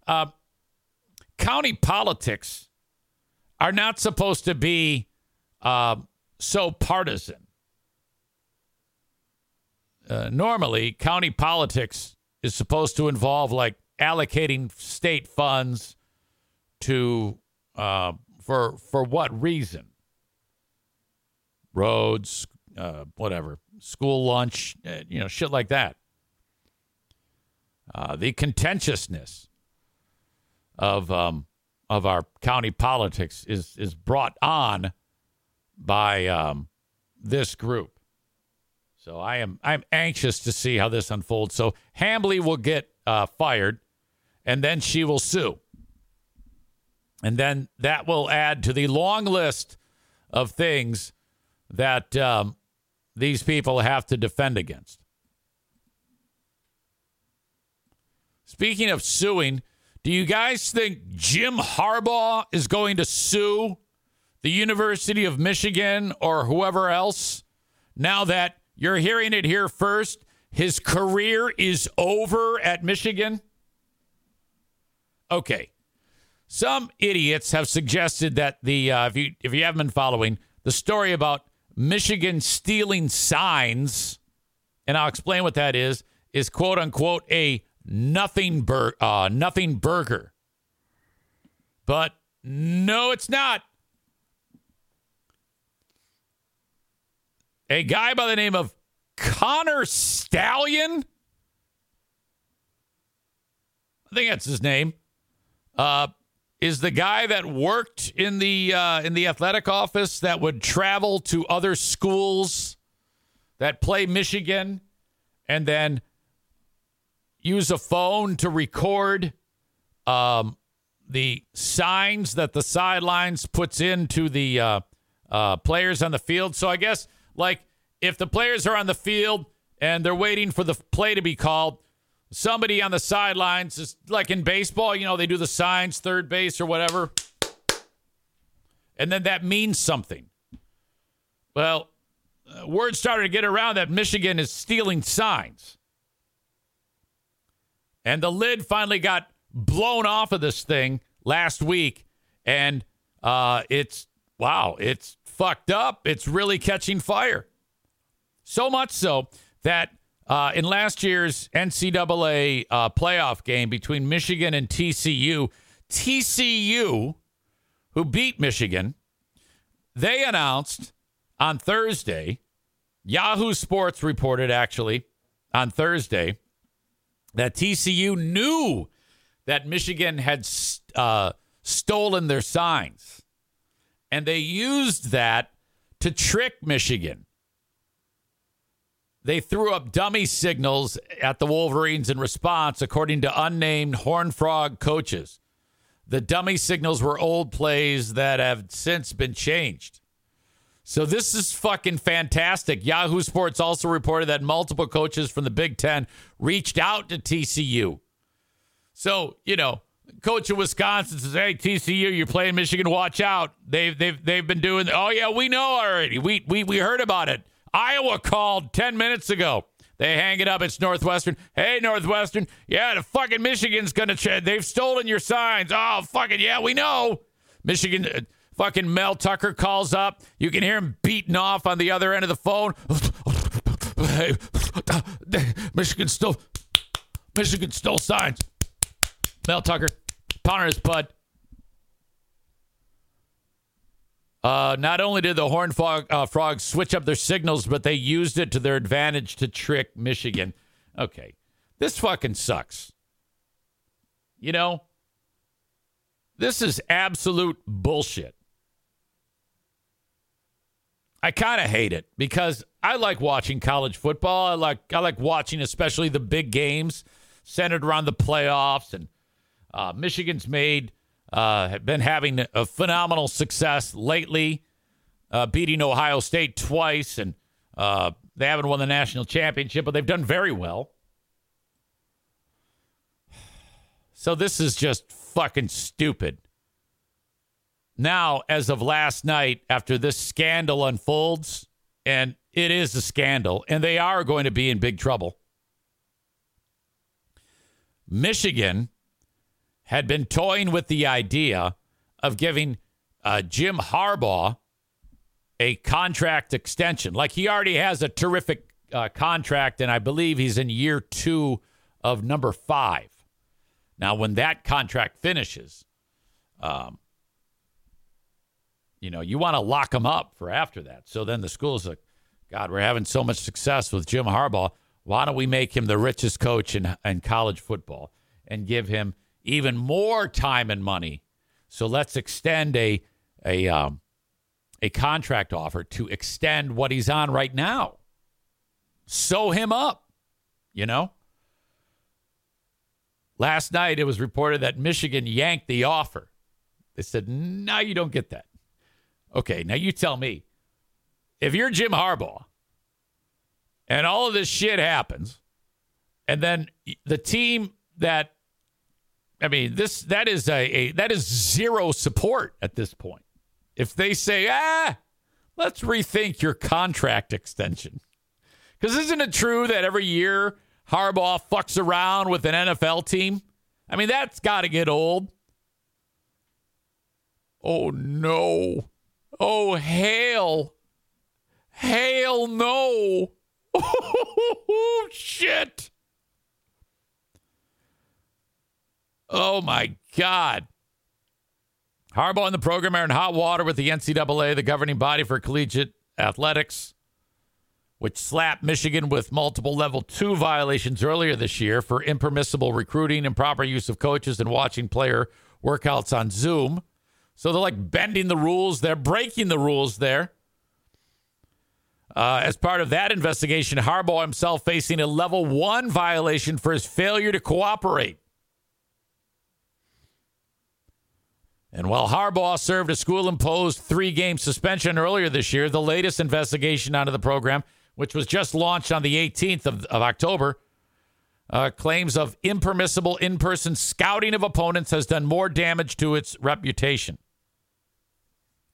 uh, county politics are not supposed to be uh, so partisan. Uh, normally, county politics is supposed to involve like allocating state funds to uh, for for what reason? Roads, uh, whatever, school lunch, uh, you know, shit like that. Uh, the contentiousness of um, of our county politics is is brought on by um, this group. So I am I'm anxious to see how this unfolds. So Hambley will get uh, fired, and then she will sue, and then that will add to the long list of things that um, these people have to defend against. Speaking of suing, do you guys think Jim Harbaugh is going to sue the University of Michigan or whoever else now that you're hearing it here first? His career is over at Michigan? Okay. Some idiots have suggested that the uh, if you if you haven't been following the story about Michigan stealing signs, and I'll explain what that is, is quote unquote a nothing bur- uh, nothing burger. But no, it's not. A guy by the name of Connor Stallion. I think that's his name. Uh, is the guy that worked in the uh, in the athletic office that would travel to other schools that play Michigan and then use a phone to record um, the signs that the sidelines puts into the uh, uh, players on the field. So I guess like if the players are on the field and they're waiting for the play to be called, somebody on the sidelines is like in baseball, you know, they do the signs, third base or whatever. And then that means something. Well, uh, word started to get around that Michigan is stealing signs. And the lid finally got blown off of this thing last week. And uh, it's, wow, it's fucked up. It's really catching fire. So much so that uh, in last year's NCAA uh, playoff game between Michigan and TCU, TCU, who beat Michigan, they announced on Thursday, Yahoo Sports reported actually on Thursday that TCU knew that Michigan had uh, stolen their signs. And they used that to trick Michigan. They threw up dummy signals at the Wolverines in response, according to unnamed Horn Frog coaches. The dummy signals were old plays that have since been changed. So this is fucking fantastic. Yahoo Sports also reported that multiple coaches from the Big Ten reached out to TCU. So, you know, coach of Wisconsin says, "Hey TCU, you're playing Michigan. Watch out. They've they've they've been doing. Oh yeah, we know already. We we we heard about it. Iowa called ten minutes ago. They hang it up. It's Northwestern. Hey Northwestern, yeah, the fucking Michigan's gonna. Ch- they've stolen your signs. Oh fucking yeah, we know. Michigan." Uh, Fucking Mel Tucker calls up. You can hear him beating off on the other end of the phone. Michigan still, Michigan still signs. Mel Tucker, pounding his butt. Uh, not only did the Horn Frog, uh, Frogs switch up their signals, but they used it to their advantage to trick Michigan. Okay, this fucking sucks. You know, this is absolute bullshit. I kind of hate it because I like watching college football. I like I like watching especially the big games centered around the playoffs and uh, Michigan's made uh, have been having a phenomenal success lately, uh, beating Ohio State twice, and uh, they haven't won the national championship, but they've done very well. So this is just fucking stupid now, as of last night, after this scandal unfolds, and it is a scandal, and they are going to be in big trouble. Michigan had been toying with the idea of giving uh, Jim Harbaugh a contract extension. Like he already has a terrific uh, contract, and I believe he's in year two of number five. Now, when that contract finishes, um, you know, you want to lock him up for after that. So then the school's like, God, we're having so much success with Jim Harbaugh. Why don't we make him the richest coach in, in college football and give him even more time and money? So let's extend a a um, a contract offer to extend what he's on right now. Sew him up, you know. Last night it was reported that Michigan yanked the offer. They said, "No, you don't get that." Okay, now you tell me. If you're Jim Harbaugh and all of this shit happens, and then the team that I mean, this that is a, a that is zero support at this point. If they say, ah, let's rethink your contract extension. Because isn't it true that every year Harbaugh fucks around with an NFL team? I mean, that's got to get old. Oh, no. Oh, hail. Hail no. Oh, shit. Oh, my God. Harbaugh and the program are in hot water with the NCAA, the governing body for collegiate athletics, which slapped Michigan with multiple level two violations earlier this year for impermissible recruiting, improper use of coaches, and watching player workouts on Zoom. So they're like bending the rules. They're breaking the rules there. Uh, as part of that investigation, Harbaugh himself facing a level one violation for his failure to cooperate. And while Harbaugh served a school imposed three game suspension earlier this year, the latest investigation onto the program, which was just launched on the 18th of, of October, uh, claims of impermissible in person scouting of opponents has done more damage to its reputation.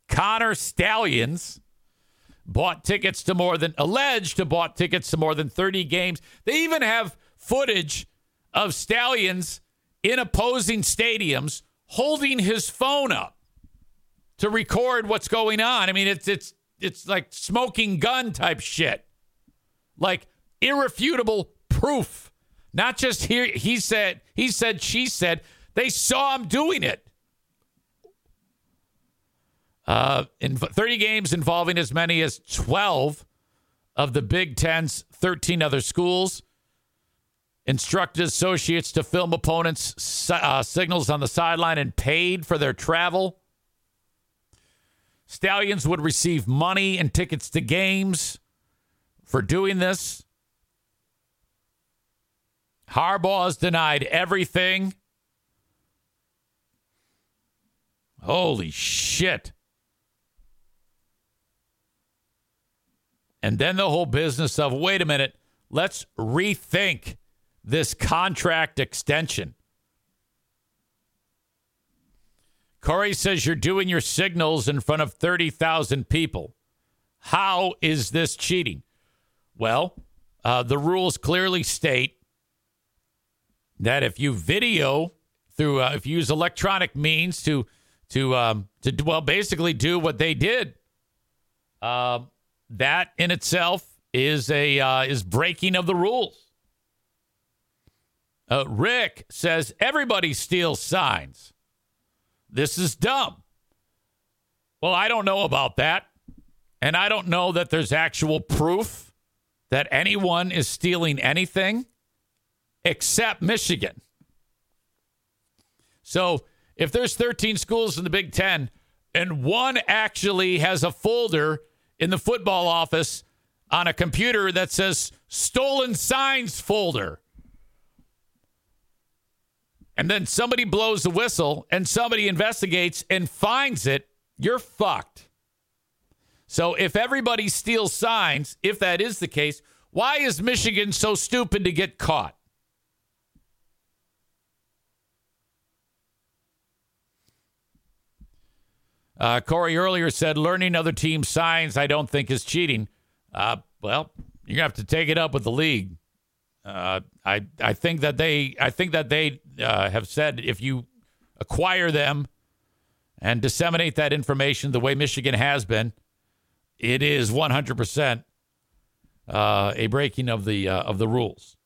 Connor Stalions bought tickets to more than alleged to bought tickets to more than 30 games. They even have footage of Stalions in opposing stadiums holding his phone up to record what's going on. I mean, it's it's it's like smoking gun type shit. Like irrefutable proof. Not just here he said, he said, she said. They saw him doing it. Uh, in 30 games involving as many as 12 of the Big Ten's 13 other schools. Instructed associates to film opponents' uh, signals on the sideline and paid for their travel. Stalions would receive money and tickets to games for doing this. Harbaugh has denied everything. Holy shit. And then the whole business of wait a minute, let's rethink this contract extension. Corey says you're doing your signals in front of 30,000 people. How is this cheating? Well, uh, the rules clearly state that if you video through, uh, if you use electronic means to, to, um, to well, basically do what they did, uh, that in itself is a uh, is breaking of the rules. Uh, Rick says everybody steals signs. This is dumb. Well, I don't know about that. And I don't know that there's actual proof that anyone is stealing anything except Michigan. So if there's 13 schools in the Big Ten and one actually has a folder in the football office on a computer that says stolen signs folder, and then somebody blows the whistle and somebody investigates and finds it, you're fucked. So if everybody steals signs, if that is the case, why is Michigan so stupid to get caught? Uh, Corey earlier said learning other teams' signs I don't think is cheating. Uh, well, you're gonna have to take it up with the league. Uh, I I think that they I think that they uh, have said if you acquire them and disseminate that information the way Michigan has been, it is 100 percent uh, a breaking of the uh, of the rules.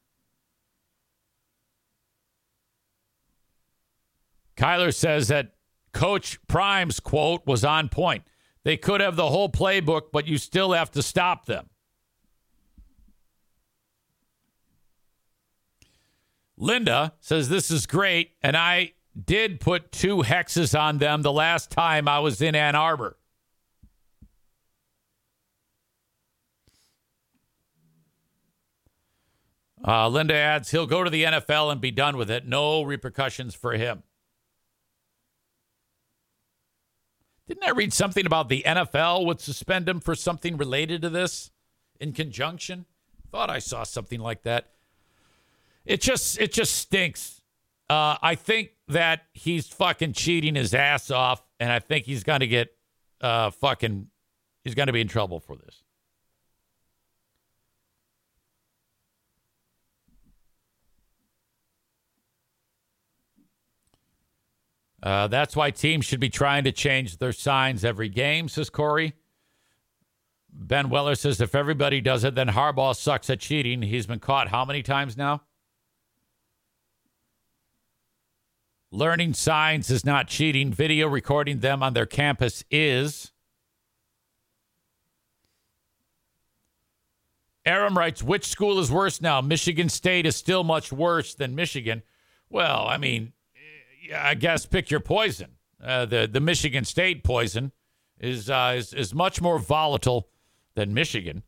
Kyler says that Coach Prime's quote was on point. They could have the whole playbook, but you still have to stop them. Linda says this is great, and I did put two hexes on them the last time I was in Ann Arbor. Uh, Linda adds he'll go to the NFL and be done with it. No repercussions for him. Didn't I read something about the NFL would suspend him for something related to this in conjunction? Thought I saw something like that. It just it just stinks. Uh, I think that he's fucking cheating his ass off, and I think he's going to get uh, fucking he's going to be in trouble for this. Uh, that's why teams should be trying to change their signs every game, says Corey. Ben Weller says if everybody does it, then Harbaugh sucks at cheating. He's been caught how many times now? Learning signs is not cheating. Video recording them on their campus is. Aram writes, which school is worse now? Michigan State is still much worse than Michigan. Well, I mean, I guess pick your poison. Uh, the the Michigan State poison is, uh, is is much more volatile than Michigan.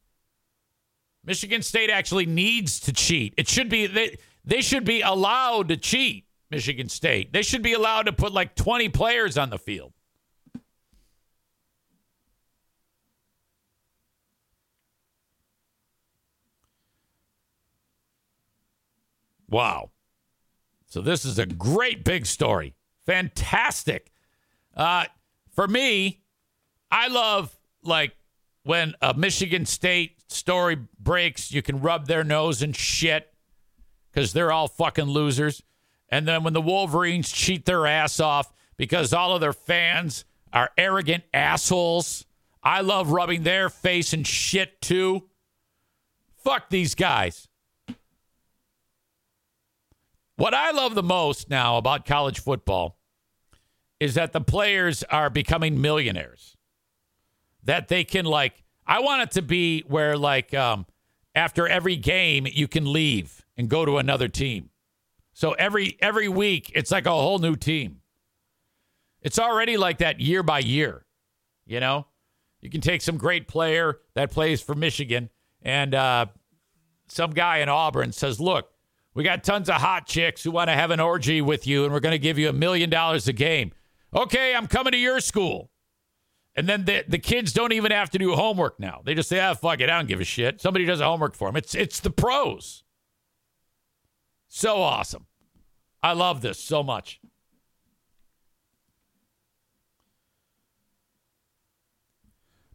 Michigan State actually needs to cheat. It should be they they should be allowed to cheat. Michigan State. They should be allowed to put like 20 players on the field. Wow. So this is a great big story. Fantastic. Uh, for me, I love like when a Michigan State story breaks, you can rub their nose and shit because they're all fucking losers. And then when the Wolverines cheat their ass off because all of their fans are arrogant assholes, I love rubbing their face and shit too. Fuck these guys. What I love the most now about college football is that the players are becoming millionaires. That they can like I want it to be where like um after every game you can leave and go to another team. So every every week it's like a whole new team. It's already like that year by year. You know? You can take some great player that plays for Michigan and uh, some guy in Auburn says, "Look, we got tons of hot chicks who want to have an orgy with you and we're going to give you a million dollars a game." Okay, I'm coming to your school. And then the, the kids don't even have to do homework now. They just say, ah, fuck it, I don't give a shit. Somebody does the homework for them. It's, it's the pros. So awesome. I love this so much.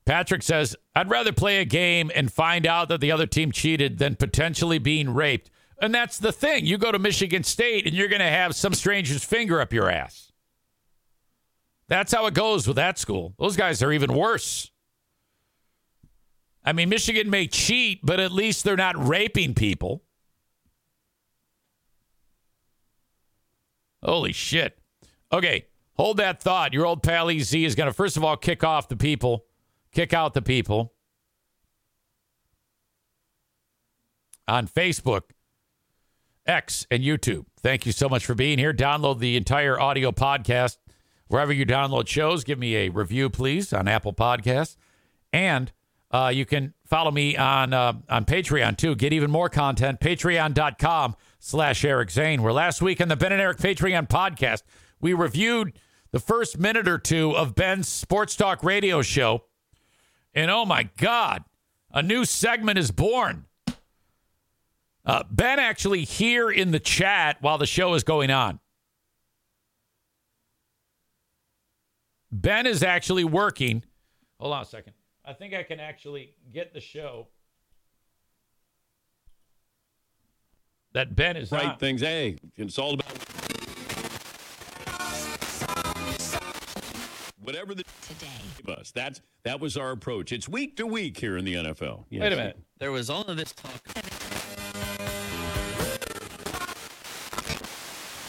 Patrick says, I'd rather play a game and find out that the other team cheated than potentially being raped. And that's the thing. You go to Michigan State and you're going to have some stranger's finger up your ass. That's how it goes with that school. Those guys are even worse. I mean, Michigan may cheat, but at least they're not raping people. Holy shit. Okay, hold that thought. Your old pal EZ is going to, first of all, kick off the people kick out the people on Facebook, X, and YouTube. Thank you so much for being here. Download the entire audio podcast wherever you download shows. Give me a review, please, on Apple Podcasts. And uh, you can follow me on uh, on Patreon too. Get even more content. Patreon.com slash Eric Zane. Where last week on the Ben and Eric Patreon podcast, we reviewed the first minute or two of Ben's Sports Talk radio show and oh my God, a new segment is born. Uh, ben actually here in the chat while the show is going on. Ben is actually working. Hold on a second. I think I can actually get the show that Ben is right on. things. Hey, it's all about whatever the today us. That's that was our approach. It's week to week here in the NFL. Yes. Wait a minute. There was all of this talk.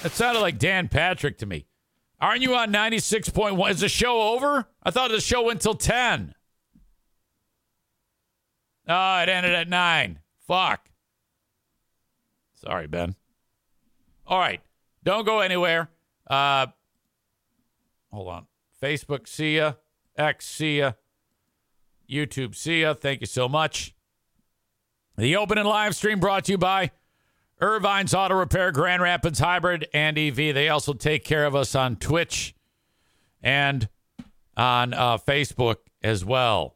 That sounded like Dan Patrick to me. Aren't you on 96.1? Is the show over? I thought the show went till 10. Oh, it ended at 9. Fuck. Sorry, Ben. All right. Don't go anywhere. Uh, hold on. Facebook, see ya. X, see ya. YouTube, see ya. Thank you so much. The open and live stream brought to you by Ervine's Auto Repair, Grand Rapids Hybrid, and EV. They also take care of us on Twitch and on uh, Facebook as well.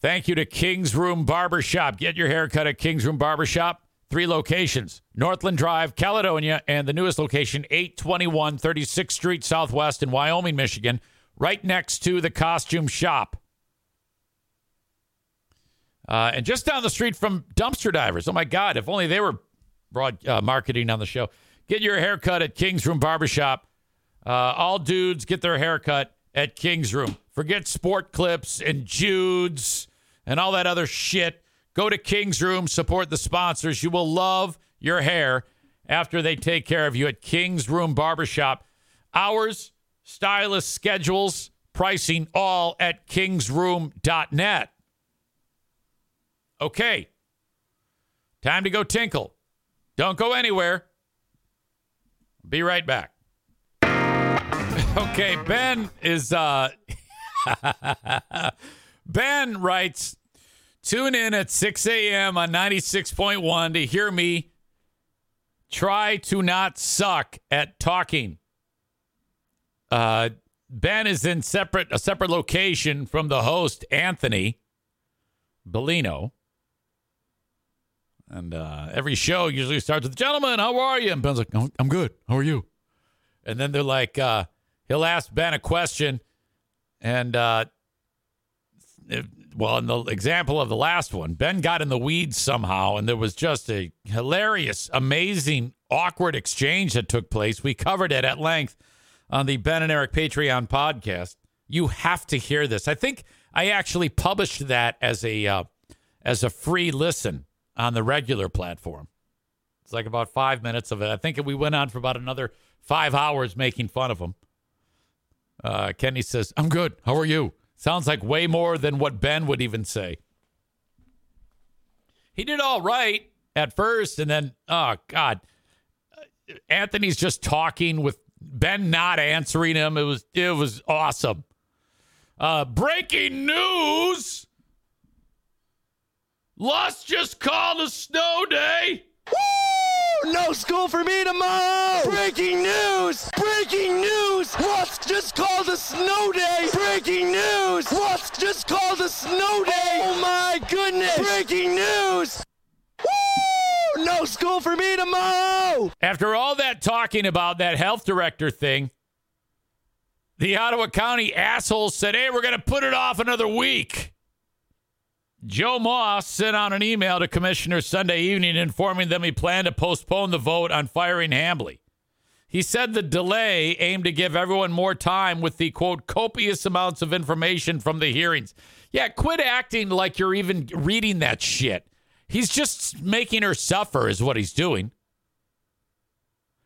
Thank you to King's Room Barbershop. Get your haircut at King's Room Barbershop. Three locations Northland Drive, Caledonia, and the newest location, 821 36th Street Southwest in Wyoming, Michigan, right next to the costume shop. Uh, and just down the street from Dumpster Divers. Oh my God, if only they were broad uh, marketing on the show. Get your haircut at King's Room Barbershop. Uh, all dudes get their haircut at King's Room. Forget sport clips and Jude's and all that other shit. Go to King's Room, support the sponsors. You will love your hair after they take care of you at King's Room Barbershop. Hours, stylist schedules, pricing all at kingsroom.net. Okay. Time to go tinkle. Don't go anywhere. Be right back. okay, Ben is uh Ben writes Tune in at 6 a.m. on 96.1 to hear me try to not suck at talking. Uh, ben is in separate a separate location from the host, Anthony Bellino. And uh, every show usually starts with, Gentlemen, how are you? And Ben's like, I'm good. How are you? And then they're like, uh, he'll ask Ben a question. And uh, well, in the example of the last one, Ben got in the weeds somehow, and there was just a hilarious, amazing, awkward exchange that took place. We covered it at length on the Ben and Eric Patreon podcast. You have to hear this. I think I actually published that as a uh, as a free listen on the regular platform. It's like about five minutes of it. I think we went on for about another five hours making fun of him. Uh, Kenny says, "I'm good. How are you?" Sounds like way more than what Ben would even say. He did all right at first, and then, oh, God. Anthony's just talking with Ben not answering him. It was it was awesome. Uh, breaking news. Lust just called a snow day. Woo! No school for me tomorrow! Breaking news! Breaking news! Musk just called a snow day! Breaking news! Musk just called a snow day! Oh my goodness! Breaking news! Woo! No school for me tomorrow! After all that talking about that health director thing, the Ottawa County assholes said, hey, we're going to put it off another week. Joe Moss sent out an email to commissioners Sunday evening informing them he planned to postpone the vote on firing Hambley. He said the delay aimed to give everyone more time with the quote copious amounts of information from the hearings. Yeah, quit acting like you're even reading that shit. He's just making her suffer, is what he's doing.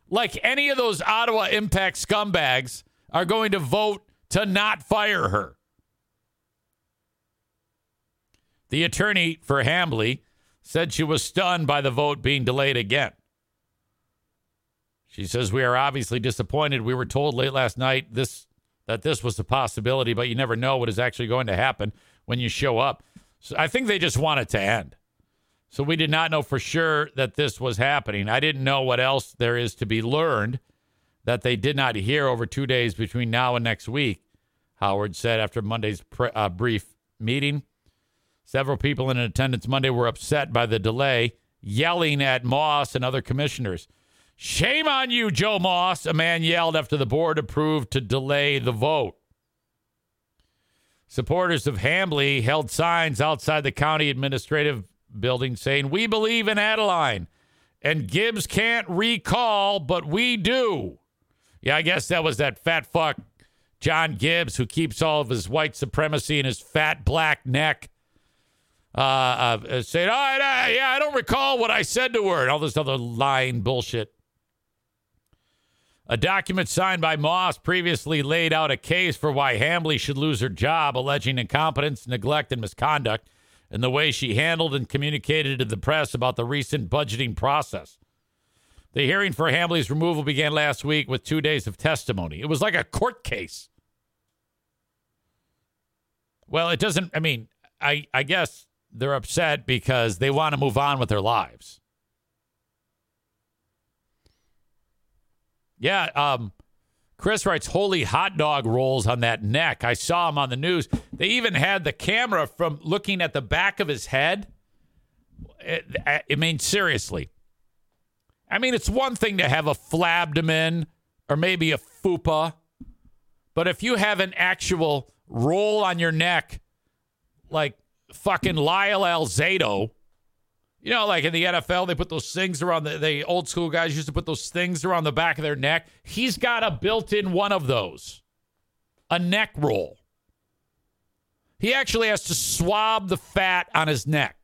Like any of those Ottawa Impact scumbags are going to vote to not fire her. The attorney for Hambley said she was stunned by the vote being delayed again. She says we are obviously disappointed. We were told late last night this that this was a possibility, but you never know what is actually going to happen when you show up. So I think they just want it to end. So we did not know for sure that this was happening. I didn't know what else there is to be learned that they did not hear over two days between now and next week. Howard said after Monday's pre- uh, brief meeting. Several people in attendance Monday were upset by the delay, yelling at Moss and other commissioners. Shame on you, Joe Moss, a man yelled after the board approved to delay the vote. Supporters of Hambley held signs outside the county administrative building saying, We believe in Adeline, and Gibbs can't recall, but we do. Yeah, I guess that was that fat fuck, John Gibbs, who keeps all of his white supremacy in his fat black neck. Uh, uh, saying, oh, I, yeah, I don't recall what I said to her, and all this other lying bullshit. A document signed by Moss previously laid out a case for why Hambley should lose her job, alleging incompetence, neglect, and misconduct in the way she handled and communicated to the press about the recent budgeting process. The hearing for Hambley's removal began last week with two days of testimony. It was like a court case. Well, it doesn't, I mean, I, I guess they're upset because they want to move on with their lives. Yeah, um, Chris writes holy hot dog rolls on that neck. I saw him on the news. They even had the camera from looking at the back of his head. I mean, seriously. I mean, it's one thing to have a flabdomen or maybe a fupa, but if you have an actual roll on your neck, like fucking Lyle Alzado, you know, like in the NFL, they put those things around the, the old school guys used to put those things around the back of their neck. He's got a built in one of those, a neck roll. He actually has to swab the fat on his neck.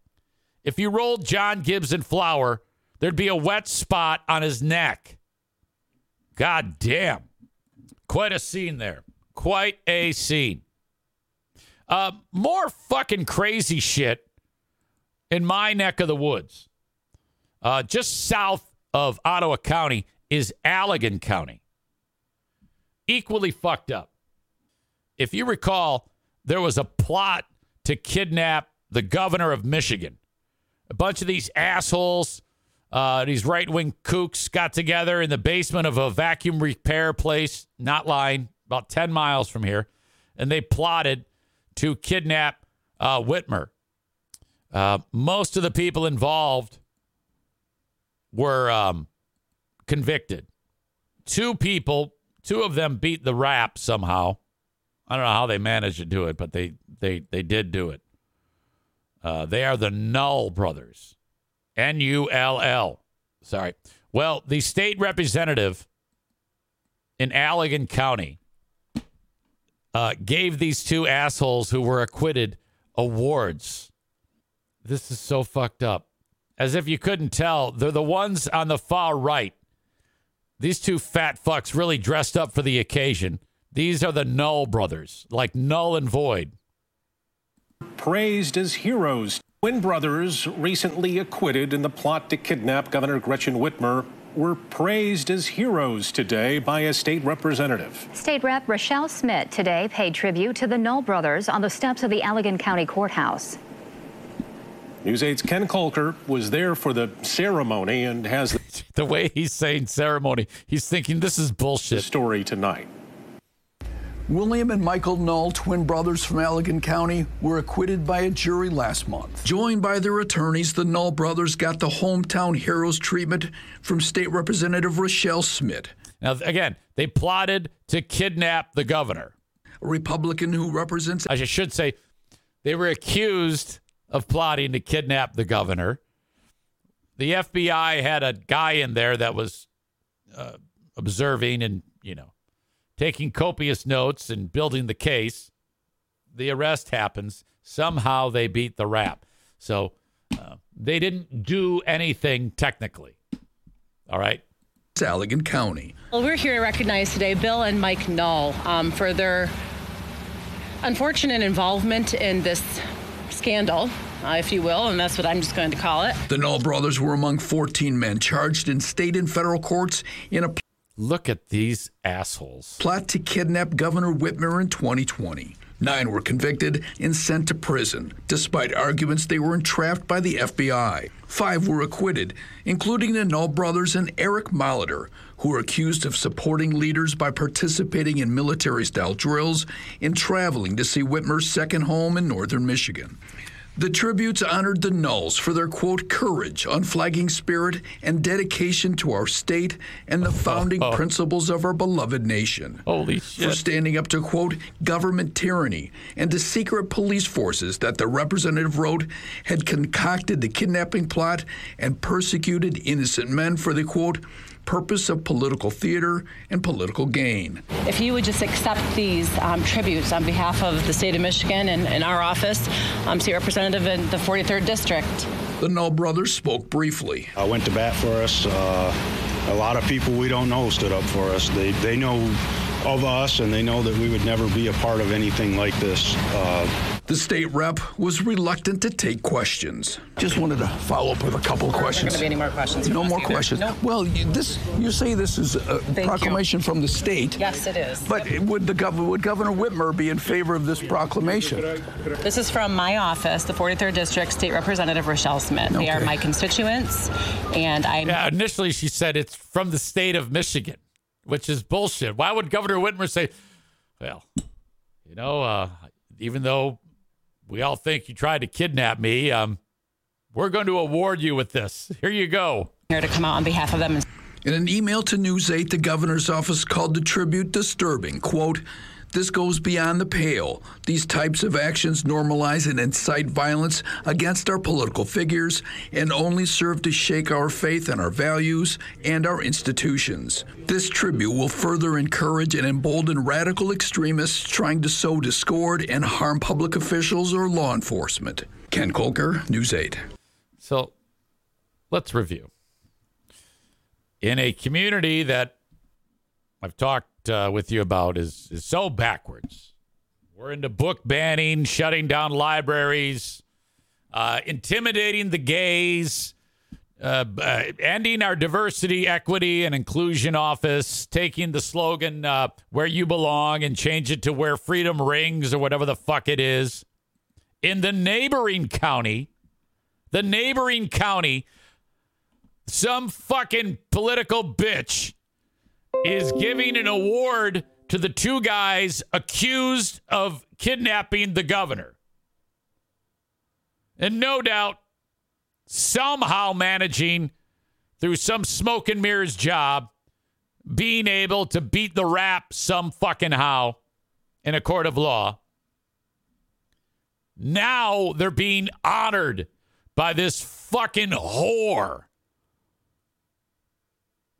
If you rolled John Gibbs in flour, there'd be a wet spot on his neck. God damn. Quite a scene there. Quite a scene. Uh, more fucking crazy shit in my neck of the woods. Uh, just south of Ottawa County is Allegan County. Equally fucked up. If you recall, there was a plot to kidnap the governor of Michigan. A bunch of these assholes, uh, these right wing kooks, got together in the basement of a vacuum repair place, not lying, about 10 miles from here, and they plotted to kidnap uh, Whitmer. Uh, most of the people involved were um, convicted. Two people, two of them beat the rap somehow. I don't know how they managed to do it, but they they they did do it. Uh, they are the Null brothers, N U L L. Sorry. Well, the state representative in Allegan County uh, gave these two assholes who were acquitted awards. This is so fucked up. As if you couldn't tell, they're the ones on the far right. These two fat fucks really dressed up for the occasion. These are the Null brothers, like null and void. Praised as heroes. Twin brothers, recently acquitted in the plot to kidnap Governor Gretchen Whitmer, were praised as heroes today by a state representative. State Rep Rachelle Smith today paid tribute to the Null brothers on the steps of the Allegan County Courthouse. News 8's Ken Kolker was there for the ceremony and has. the way he's saying ceremony, he's thinking this is bullshit. story tonight. William and Michael Null, twin brothers from Allegan County, were acquitted by a jury last month. Joined by their attorneys, the Null brothers got the hometown heroes treatment from State Representative Rachelle Smith, Now, again, they plotted to kidnap the governor. a Republican who represents I should say they were accused of plotting to kidnap the governor. The FBI had a guy in there that was uh, observing and, you know, taking copious notes and building the case. The arrest happens. Somehow they beat the rap. So uh, they didn't do anything technically. All right. It's Allegan County. Well, we're here to recognize today Bill and Mike Null um, for their unfortunate involvement in this scandal, uh, if you will, and that's what I'm just going to call it. The Null brothers were among 14 men charged in state and federal courts in a Look at these assholes. plot to kidnap Governor Whitmer in 2020. Nine were convicted and sent to prison, despite arguments they were entrapped by the FBI. Five were acquitted, including the Null brothers and Eric Molitor, who were accused of supporting leaders by participating in military style drills and traveling to see Whitmer's second home in northern Michigan. The tributes honored the Nulls for their quote courage, unflagging spirit, and dedication to our state and the founding oh. principles of our beloved nation. Holy For standing up to quote government tyranny and to secret police forces that the representative wrote had concocted the kidnapping plot and persecuted innocent men for the quote purpose of political theater and political gain. If you would just accept these um, tributes on behalf of the state of Michigan and, and our office, um, state representative in the 43rd district. The Null brothers spoke briefly. I went to bat for us. Uh, a lot of people we don't know stood up for us. They they know of us and they know that we would never be a part of anything like this. Uh, The state rep was reluctant to take questions. Just wanted to follow up with a couple of Are there questions. going to be any more questions? No more either? questions. No. Well, you, this you say this is a you. proclamation from the state. Yes, it is. But would the gov- would Governor Whitmer be in favor of this proclamation? This is from my office, the 43rd District State Representative Rachelle Smith. They are my constituents, and I'm Yeah, initially she said it's from the state of Michigan, which is bullshit. Why would Governor Whitmer say, well, you know, uh, even though we all think you tried to kidnap me, um, we're going to award you with this. Here you go. here to come out on behalf of them In an email to News 8, the governor's office called the tribute disturbing. Quote, this goes beyond the pale. These types of actions normalize and incite violence against our political figures and only serve to shake our faith in our values and our institutions. This tribute will further encourage and embolden radical extremists trying to sow discord and harm public officials or law enforcement. Ken Kolker, News 8. So let's review. In a community that I've talked uh, with you about is, is so backwards. We're into book banning, shutting down libraries, uh, intimidating the gays, uh, uh, ending our diversity, equity, and inclusion office, taking the slogan uh, where you belong and change it to where freedom rings or whatever the fuck it is. In the neighboring county, the neighboring county, some fucking political bitch is giving an award to the two guys accused of kidnapping the governor. And no doubt, somehow managing through some smoke and mirrors job, being able to beat the rap some fucking how in a court of law. Now they're being honored by this fucking whore.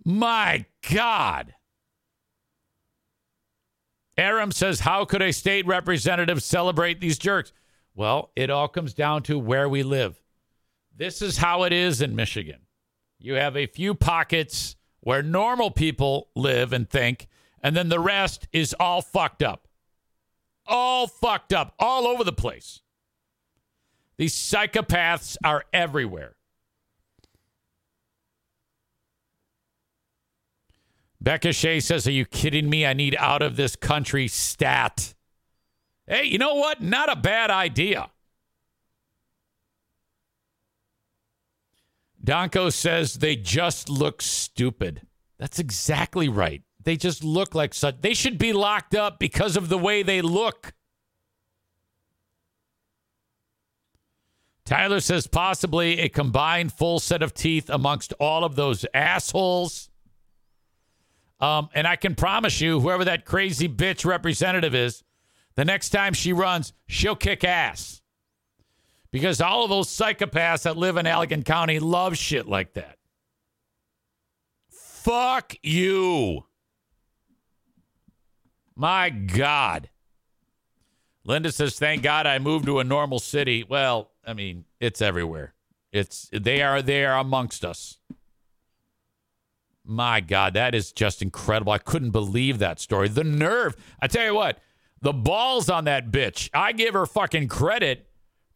My God. Aram says, How could a state representative celebrate these jerks? Well, it all comes down to where we live. This is how it is in Michigan. You have a few pockets where normal people live and think, and then the rest is all fucked up. All fucked up, all over the place. These psychopaths are everywhere. Becca Shea says, Are you kidding me? I need out of this country stat. Hey, you know what? Not a bad idea. Donko says they just look stupid. That's exactly right. They just look like such. They should be locked up because of the way they look. Tyler says possibly a combined full set of teeth amongst all of those assholes. Um, and I can promise you, whoever that crazy bitch representative is, the next time she runs, she'll kick ass. Because all of those psychopaths that live in Allegan County love shit like that. Fuck you. My God. Linda says, "Thank God I moved to a normal city." Well, I mean, it's everywhere. It's they are there amongst us. My God, that is just incredible. I couldn't believe that story. The nerve. I tell you what, the balls on that bitch. I give her fucking credit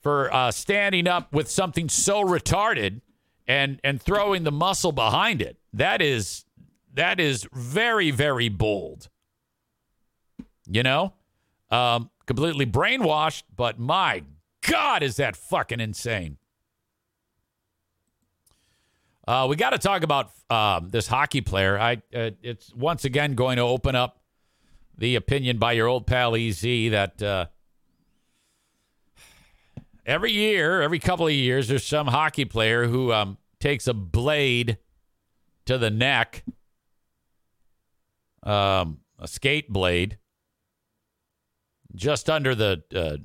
for uh, standing up with something so retarded and and throwing the muscle behind it. That is that is very very bold. You know, um, completely brainwashed, but my God, is that fucking insane. Uh, we got to talk about um, this hockey player. I uh, it's once again going to open up the opinion by your old pal EZ that uh, every year, every couple of years, there's some hockey player who um, takes a blade to the neck, um, a skate blade, just under the uh,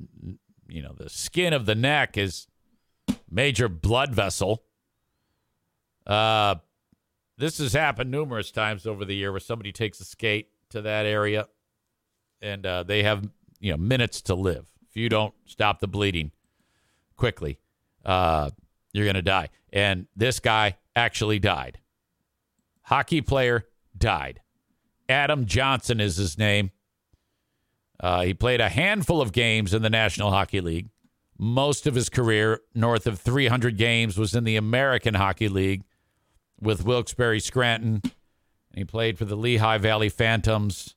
you know the skin of the neck is major blood vessel. Uh, this has happened numerous times over the year where somebody takes a skate to that area, and uh, they have you know minutes to live. If you don't stop the bleeding quickly, uh, you're going to die. And this guy actually died. Hockey player died. Adam Johnson is his name. Uh, he played a handful of games in the National Hockey League. Most of his career, north of 300 games, was in the American Hockey League with Wilkes-Barre Scranton. And he played for the Lehigh Valley Phantoms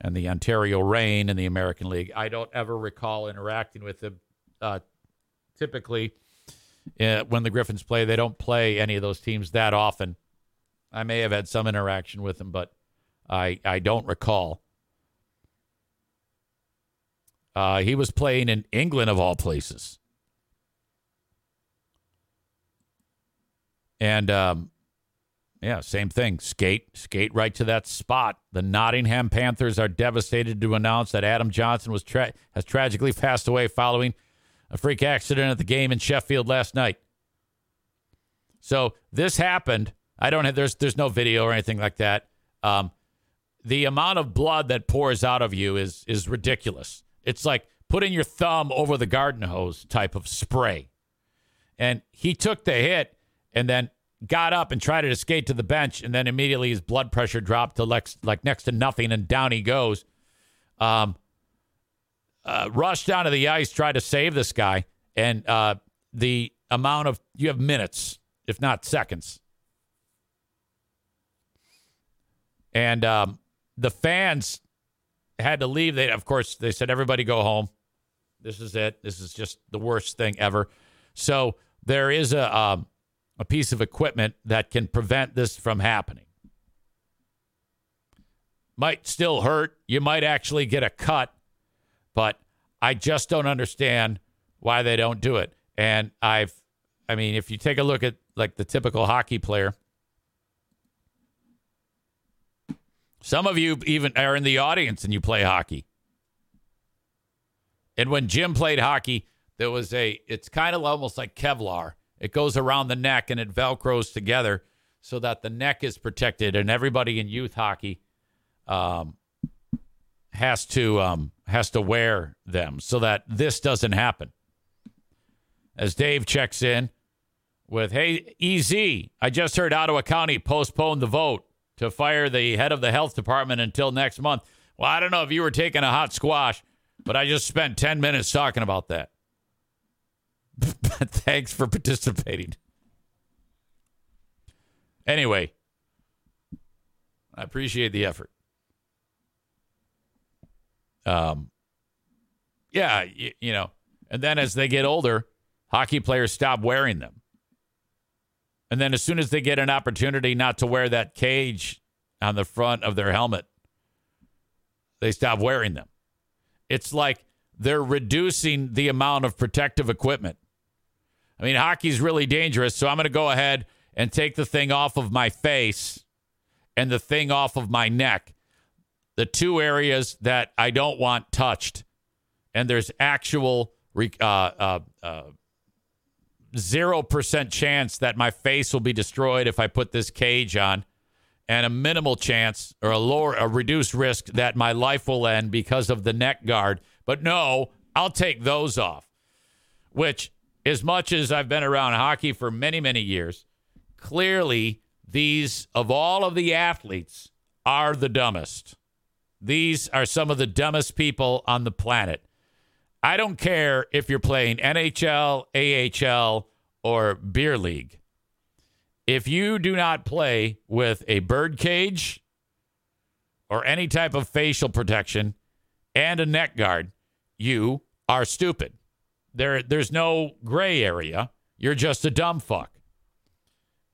and the Ontario Reign in the American League. I don't ever recall interacting with him. Uh, typically, uh, when the Griffins play, they don't play any of those teams that often. I may have had some interaction with him, but I, I don't recall. Uh, he was playing in England, of all places. And um, yeah, same thing. Skate, skate right to that spot. The Nottingham Panthers are devastated to announce that Adam Johnson was tra- has tragically passed away following a freak accident at the game in Sheffield last night. So this happened. I don't have there's there's no video or anything like that. Um, the amount of blood that pours out of you is is ridiculous. It's like putting your thumb over the garden hose type of spray. And he took the hit and then got up and tried to skate to the bench, and then immediately his blood pressure dropped to like, like next to nothing, and down he goes. Um, uh, rushed down to the ice, tried to save this guy, and uh, the amount of you have minutes, if not seconds, and um, the fans had to leave. They, of course, they said everybody go home. This is it. This is just the worst thing ever. So there is a um, a piece of equipment that can prevent this from happening. Might still hurt. You might actually get a cut, but I just don't understand why they don't do it. And I've, I mean, if you take a look at like the typical hockey player, Some of you even are in the audience and you play hockey. And when Jim played hockey, there was a, it's kind of almost like Kevlar. It goes around the neck and it Velcros together so that the neck is protected. And everybody in youth hockey um, has to um, has to wear them so that this doesn't happen. As Dave checks in with, "Hey, EZ, I just heard Ottawa County postponed the vote to fire the head of the health department until next month. Well, I don't know if you were taking a hot squash, but I just spent 10 minutes talking about that. Thanks for participating. Anyway, I appreciate the effort. Um, yeah, you, you know, and then as they get older, hockey players stop wearing them. And then as soon as they get an opportunity not to wear that cage on the front of their helmet, they stop wearing them. It's like they're reducing the amount of protective equipment. I mean, hockey's really dangerous, so I'm going to go ahead and take the thing off of my face and the thing off of my neck. The two areas that I don't want touched. And there's actual uh, uh, uh, 0% chance that my face will be destroyed if I put this cage on, and a minimal chance or a lower, a reduced risk that my life will end because of the neck guard. But no, I'll take those off. Which, as much as I've been around hockey for many, many years, clearly these, of all of the athletes, are the dumbest. These are some of the dumbest people on the planet. I don't care if you're playing NHL, AHL, or beer league. If you do not play with a bird cage or any type of facial protection and a neck guard, you are stupid. There, there's no gray area. You're just a dumb fuck.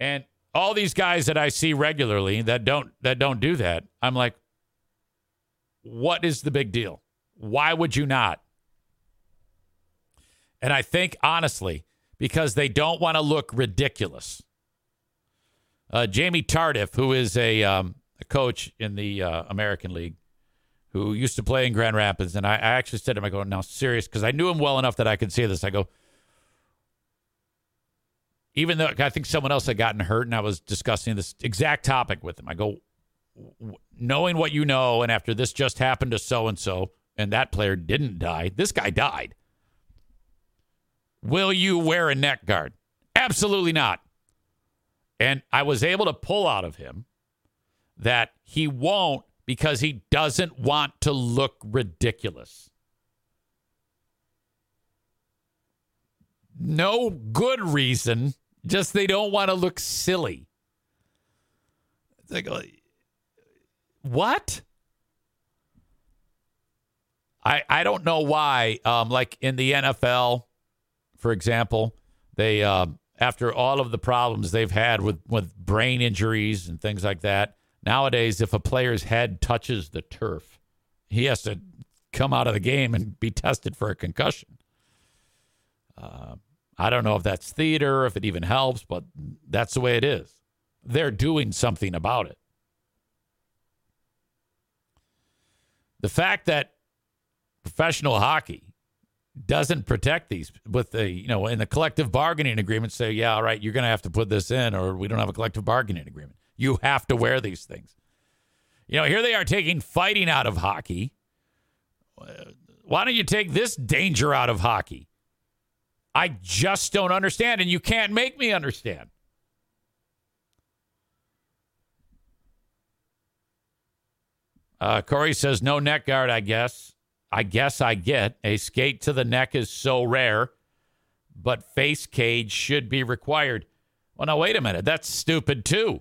And all these guys that I see regularly that don't that don't do that, I'm like, what is the big deal? Why would you not? And I think, honestly, because they don't want to look ridiculous. Uh, Jamie Tardif, who is a, um, a coach in the uh, American League, who used to play in Grand Rapids, and I, I actually said to him, I go, now, serious, because I knew him well enough that I could say this. I go, even though I think someone else had gotten hurt, and I was discussing this exact topic with him, I go, knowing what you know, and after this just happened to so and so, and that player didn't die, this guy died. Will you wear a neck guard? Absolutely not. And I was able to pull out of him that he won't because he doesn't want to look ridiculous. No good reason, just they don't want to look silly. It's like, what? I I don't know why. Um, like in the NFL, for example, they uh, after all of the problems they've had with with brain injuries and things like that. Nowadays, if a player's head touches the turf, he has to come out of the game and be tested for a concussion. Uh, I don't know if that's theater, if it even helps, but that's the way it is. They're doing something about it. The fact that professional hockey doesn't protect these with the you know in the collective bargaining agreement say yeah all right you're going to have to put this in or we don't have a collective bargaining agreement you have to wear these things. You know here they are taking fighting out of hockey. Why don't you take this danger out of hockey? I just don't understand and you can't make me understand. Uh, corey says no neck guard i guess. I guess I get. A skate to the neck is so rare, but face cage should be required. Well, now wait a minute, that's stupid too.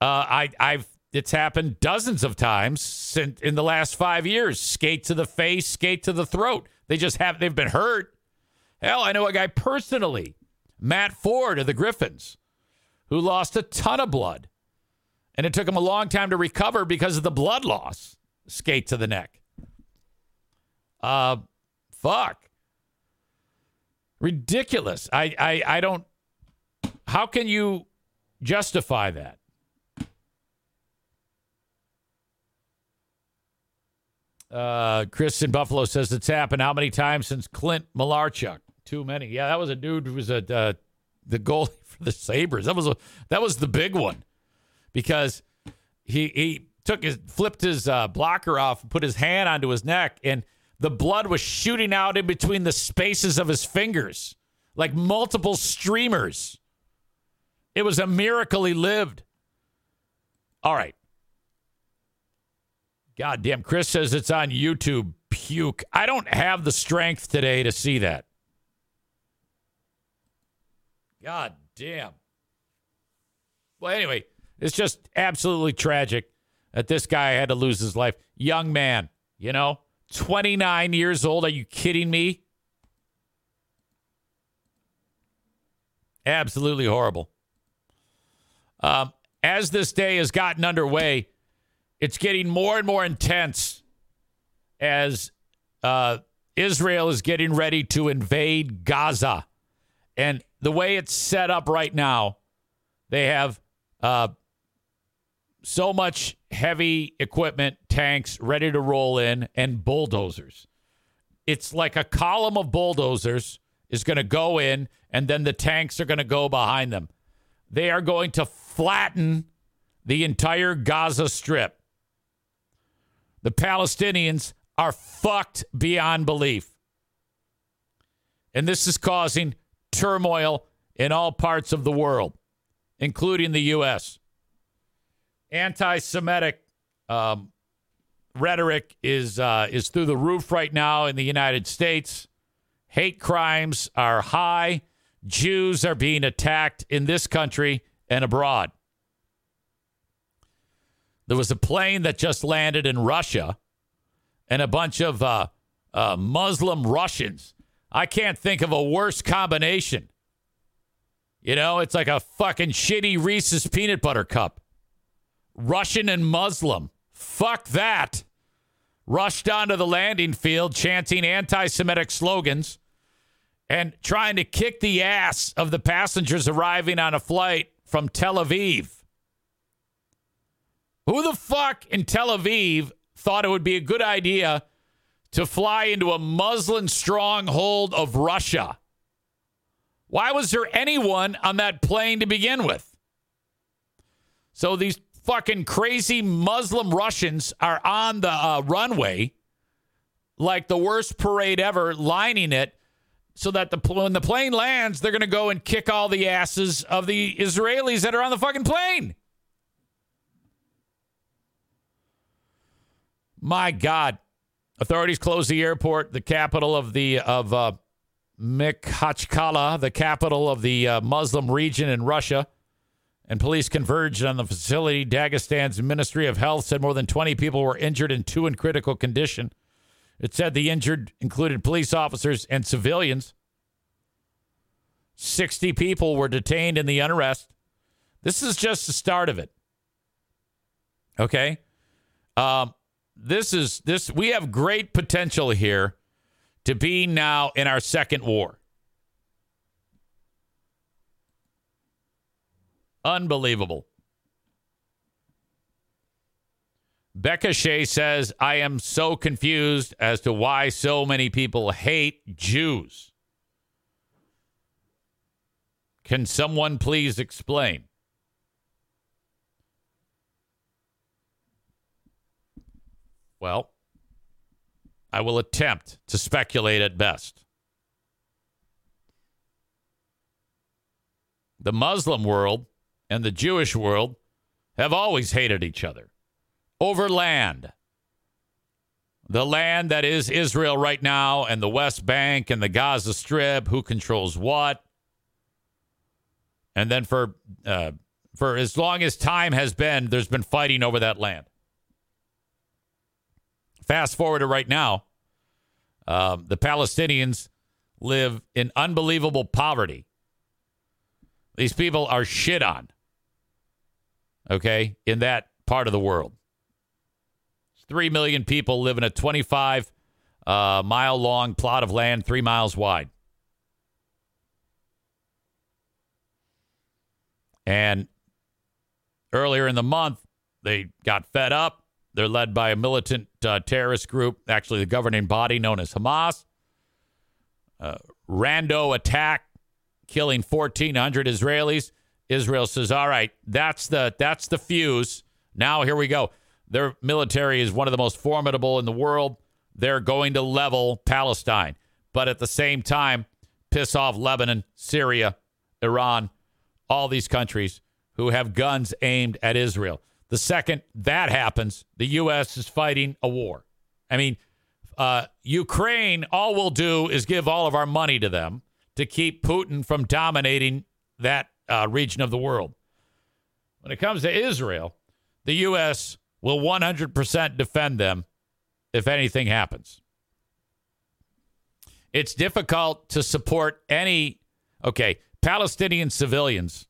Uh, I, I've it's happened dozens of times since in the last five years. Skate to the face, skate to the throat. They just have they've been hurt. Hell, I know a guy personally, Matt Ford of the Griffins, who lost a ton of blood, and it took him a long time to recover because of the blood loss skate to the neck. Uh, fuck. Ridiculous. I, I, I don't. How can you justify that? Uh, Chris in Buffalo says it's happened how many times since Clint Malarchuk? Too many. Yeah, that was a dude who was a uh, the goalie for the Sabres. That was a that was the big one because he he took his flipped his uh, blocker off, and put his hand onto his neck, and the blood was shooting out in between the spaces of his fingers, like multiple streamers. It was a miracle he lived. All right. God damn, Chris says it's on YouTube. Puke. I don't have the strength today to see that. God damn. Well, anyway, it's just absolutely tragic that this guy had to lose his life. Young man, you know, 29 years old. Are you kidding me? Absolutely horrible. Um, as this day has gotten underway, it's getting more and more intense as uh, Israel is getting ready to invade Gaza. And the way it's set up right now, they have uh, so much heavy equipment, tanks ready to roll in, and bulldozers. It's like a column of bulldozers is going to go in, and then the tanks are going to go behind them. They are going to flatten the entire Gaza Strip. The Palestinians are fucked beyond belief. And this is causing turmoil in all parts of the world, including the U.S. Anti Semitic um, rhetoric is, uh, is through the roof right now in the United States. Hate crimes are high. Jews are being attacked in this country and abroad. There was a plane that just landed in Russia and a bunch of uh, uh, Muslim Russians. I can't think of a worse combination. You know, it's like a fucking shitty Reese's peanut butter cup. Russian and Muslim. Fuck that. Rushed onto the landing field chanting anti Semitic slogans and trying to kick the ass of the passengers arriving on a flight from Tel Aviv. Who the fuck in Tel Aviv thought it would be a good idea to fly into a Muslim stronghold of Russia? Why was there anyone on that plane to begin with? So these fucking crazy Muslim Russians are on the uh, runway like the worst parade ever, lining it so that the when the plane lands, they're going to go and kick all the asses of the Israelis that are on the fucking plane. My God. Authorities closed the airport, the capital of the of uh, Makhachkala, the capital of the uh, Muslim region in Russia, and police converged on the facility. Dagestan's Ministry of Health said more than 20 people were injured and two in critical condition. It said the injured included police officers and civilians. 60 people were detained in the unrest. This is just the start of it. Okay? Um, this is this we have great potential here to be now in our second war. Unbelievable. Becca Shea says, I am so confused as to why so many people hate Jews. Can someone please explain? Well, I will attempt to speculate at best. The Muslim world and the Jewish world have always hated each other over land. The land that is Israel right now and the West Bank and the Gaza Strip, who controls what. And then for uh, for as long as time has been, there's been fighting over that land. Fast forward to right now, uh, the Palestinians live in unbelievable poverty. These people are shit on, okay, in that part of the world. Three million people live in a 25 uh, mile long plot of land, three miles wide. And earlier in the month, they got fed up they're led by a militant uh, terrorist group, actually, the governing body known as Hamas. Uh, rando attack, killing 1,400 Israelis. Israel says, "All right, that's the that's the fuse. Now here we go. Their military is one of the most formidable in the world. They're going to level Palestine, but at the same time, piss off Lebanon, Syria, Iran, all these countries who have guns aimed at Israel." The second that happens, the U.S. is fighting a war. I mean, uh, Ukraine, all we'll do is give all of our money to them to keep Putin from dominating that uh, region of the world. When it comes to Israel, the U.S. will 100% defend them if anything happens. It's difficult to support any. Okay, Palestinian civilians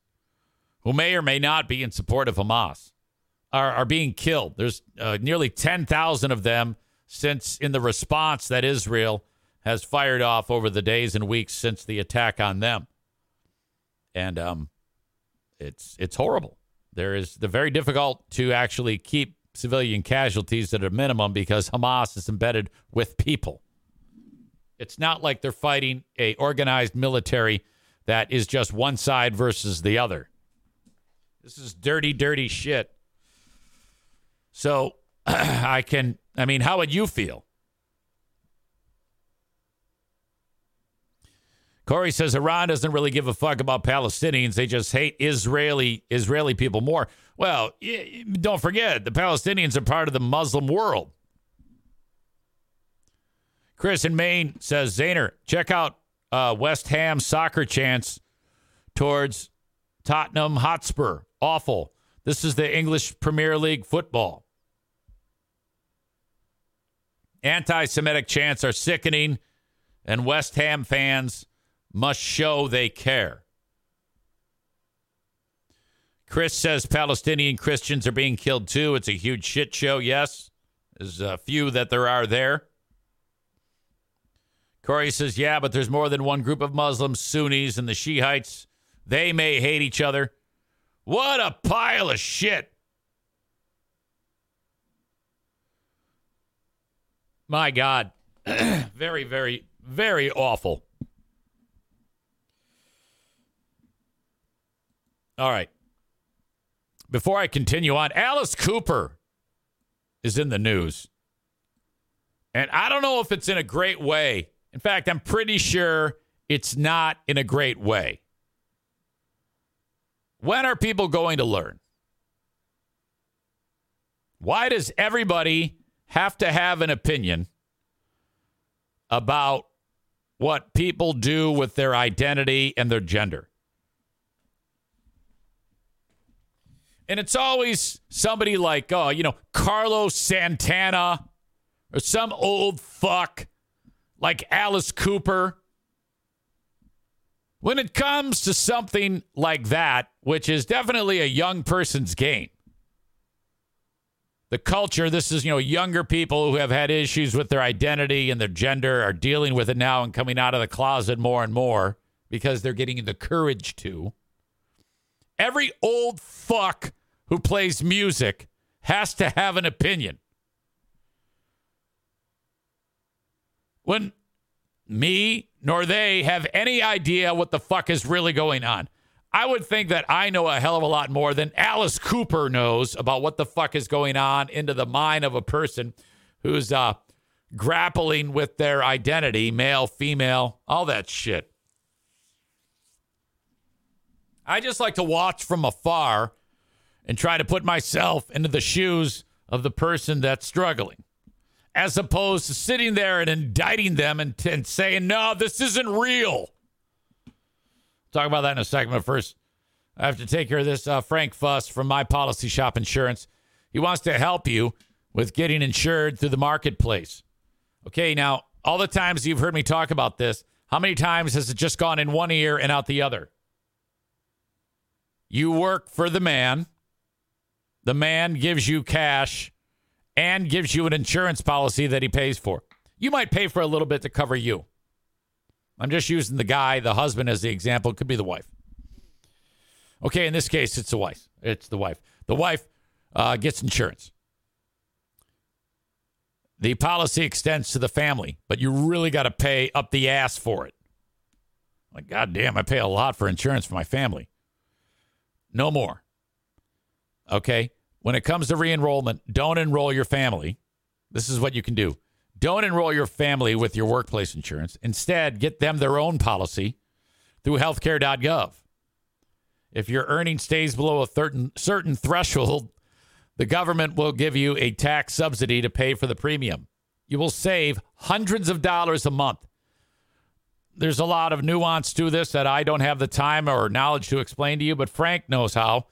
who may or may not be in support of Hamas are, are being killed. There's uh, nearly 10,000 of them since in the response that Israel has fired off over the days and weeks since the attack on them. And um, it's it's horrible. There is the very difficult to actually keep civilian casualties at a minimum because Hamas is embedded with people. It's not like they're fighting a organized military that is just one side versus the other. This is dirty, dirty shit. So I can, I mean, how would you feel? Corey says Iran doesn't really give a fuck about Palestinians. They just hate Israeli Israeli people more. Well, don't forget the Palestinians are part of the Muslim world. Chris in Maine says Zaner, check out uh, West Ham soccer chants towards Tottenham Hotspur. Awful. This is the English Premier League football. Anti Semitic chants are sickening, and West Ham fans must show they care. Chris says Palestinian Christians are being killed too. It's a huge shit show. Yes, there's a few that there are there. Corey says, yeah, but there's more than one group of Muslims, Sunnis, and the Shiites. They may hate each other. What a pile of shit. My God. very, very, very awful. All right. Before I continue on, Alice Cooper is in the news. And I don't know if it's in a great way. In fact, I'm pretty sure it's not in a great way. When are people going to learn? Why does everybody have to have an opinion about what people do with their identity and their gender? And it's always somebody like, oh, you know, Carlos Santana or some old fuck like Alice Cooper. When it comes to something like that, which is definitely a young person's game, the culture, this is, you know, younger people who have had issues with their identity and their gender are dealing with it now and coming out of the closet more and more because they're getting the courage to. Every old fuck who plays music has to have an opinion. When me nor they have any idea what the fuck is really going on. I would think that I know a hell of a lot more than Alice Cooper knows about what the fuck is going on into the mind of a person who's uh, grappling with their identity, male, female, all that shit. I just like to watch from afar and try to put myself into the shoes of the person that's struggling, as opposed to sitting there and indicting them and, and saying, no, this isn't real. Talk about that in a second. But first, I have to take care of this. Uh, Frank Fuss from My Policy Shop Insurance. He wants to help you with getting insured through the marketplace. Okay, now, all the times you've heard me talk about this, how many times has it just gone in one ear and out the other? You work for the man the man gives you cash and gives you an insurance policy that he pays for. You might pay for a little bit to cover you. I'm just using the guy, the husband, as the example. It could be the wife. Okay, in this case, it's the wife. It's the wife. The wife uh, gets insurance. The policy extends to the family, but you really got to pay up the ass for it. Like, goddamn, I pay a lot for insurance for my family. No more. Okay when it comes to re enrollment, don't enroll your family. This is what you can do. Don't enroll your family with your workplace insurance. Instead, get them their own policy through healthcare.gov. If your earning stays below a certain, certain threshold, the government will give you a tax subsidy to pay for the premium. You will save hundreds of dollars a month. There's a lot of nuance to this that I don't have the time or knowledge to explain to you, but Frank knows how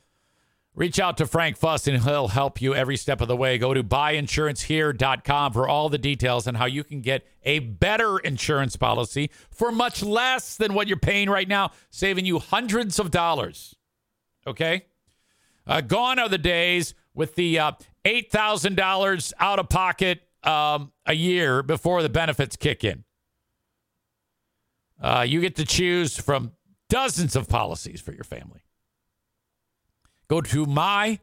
Reach out to Frank Fuss and he'll help you every step of the way. Go to buyinsurancehere.com for all the details on how you can get a better insurance policy for much less than what you're paying right now, saving you hundreds of dollars. Okay? Uh, gone are the days with the uh, $8,000 out of pocket um, a year before the benefits kick in. Uh, you get to choose from dozens of policies for your family. Go to my,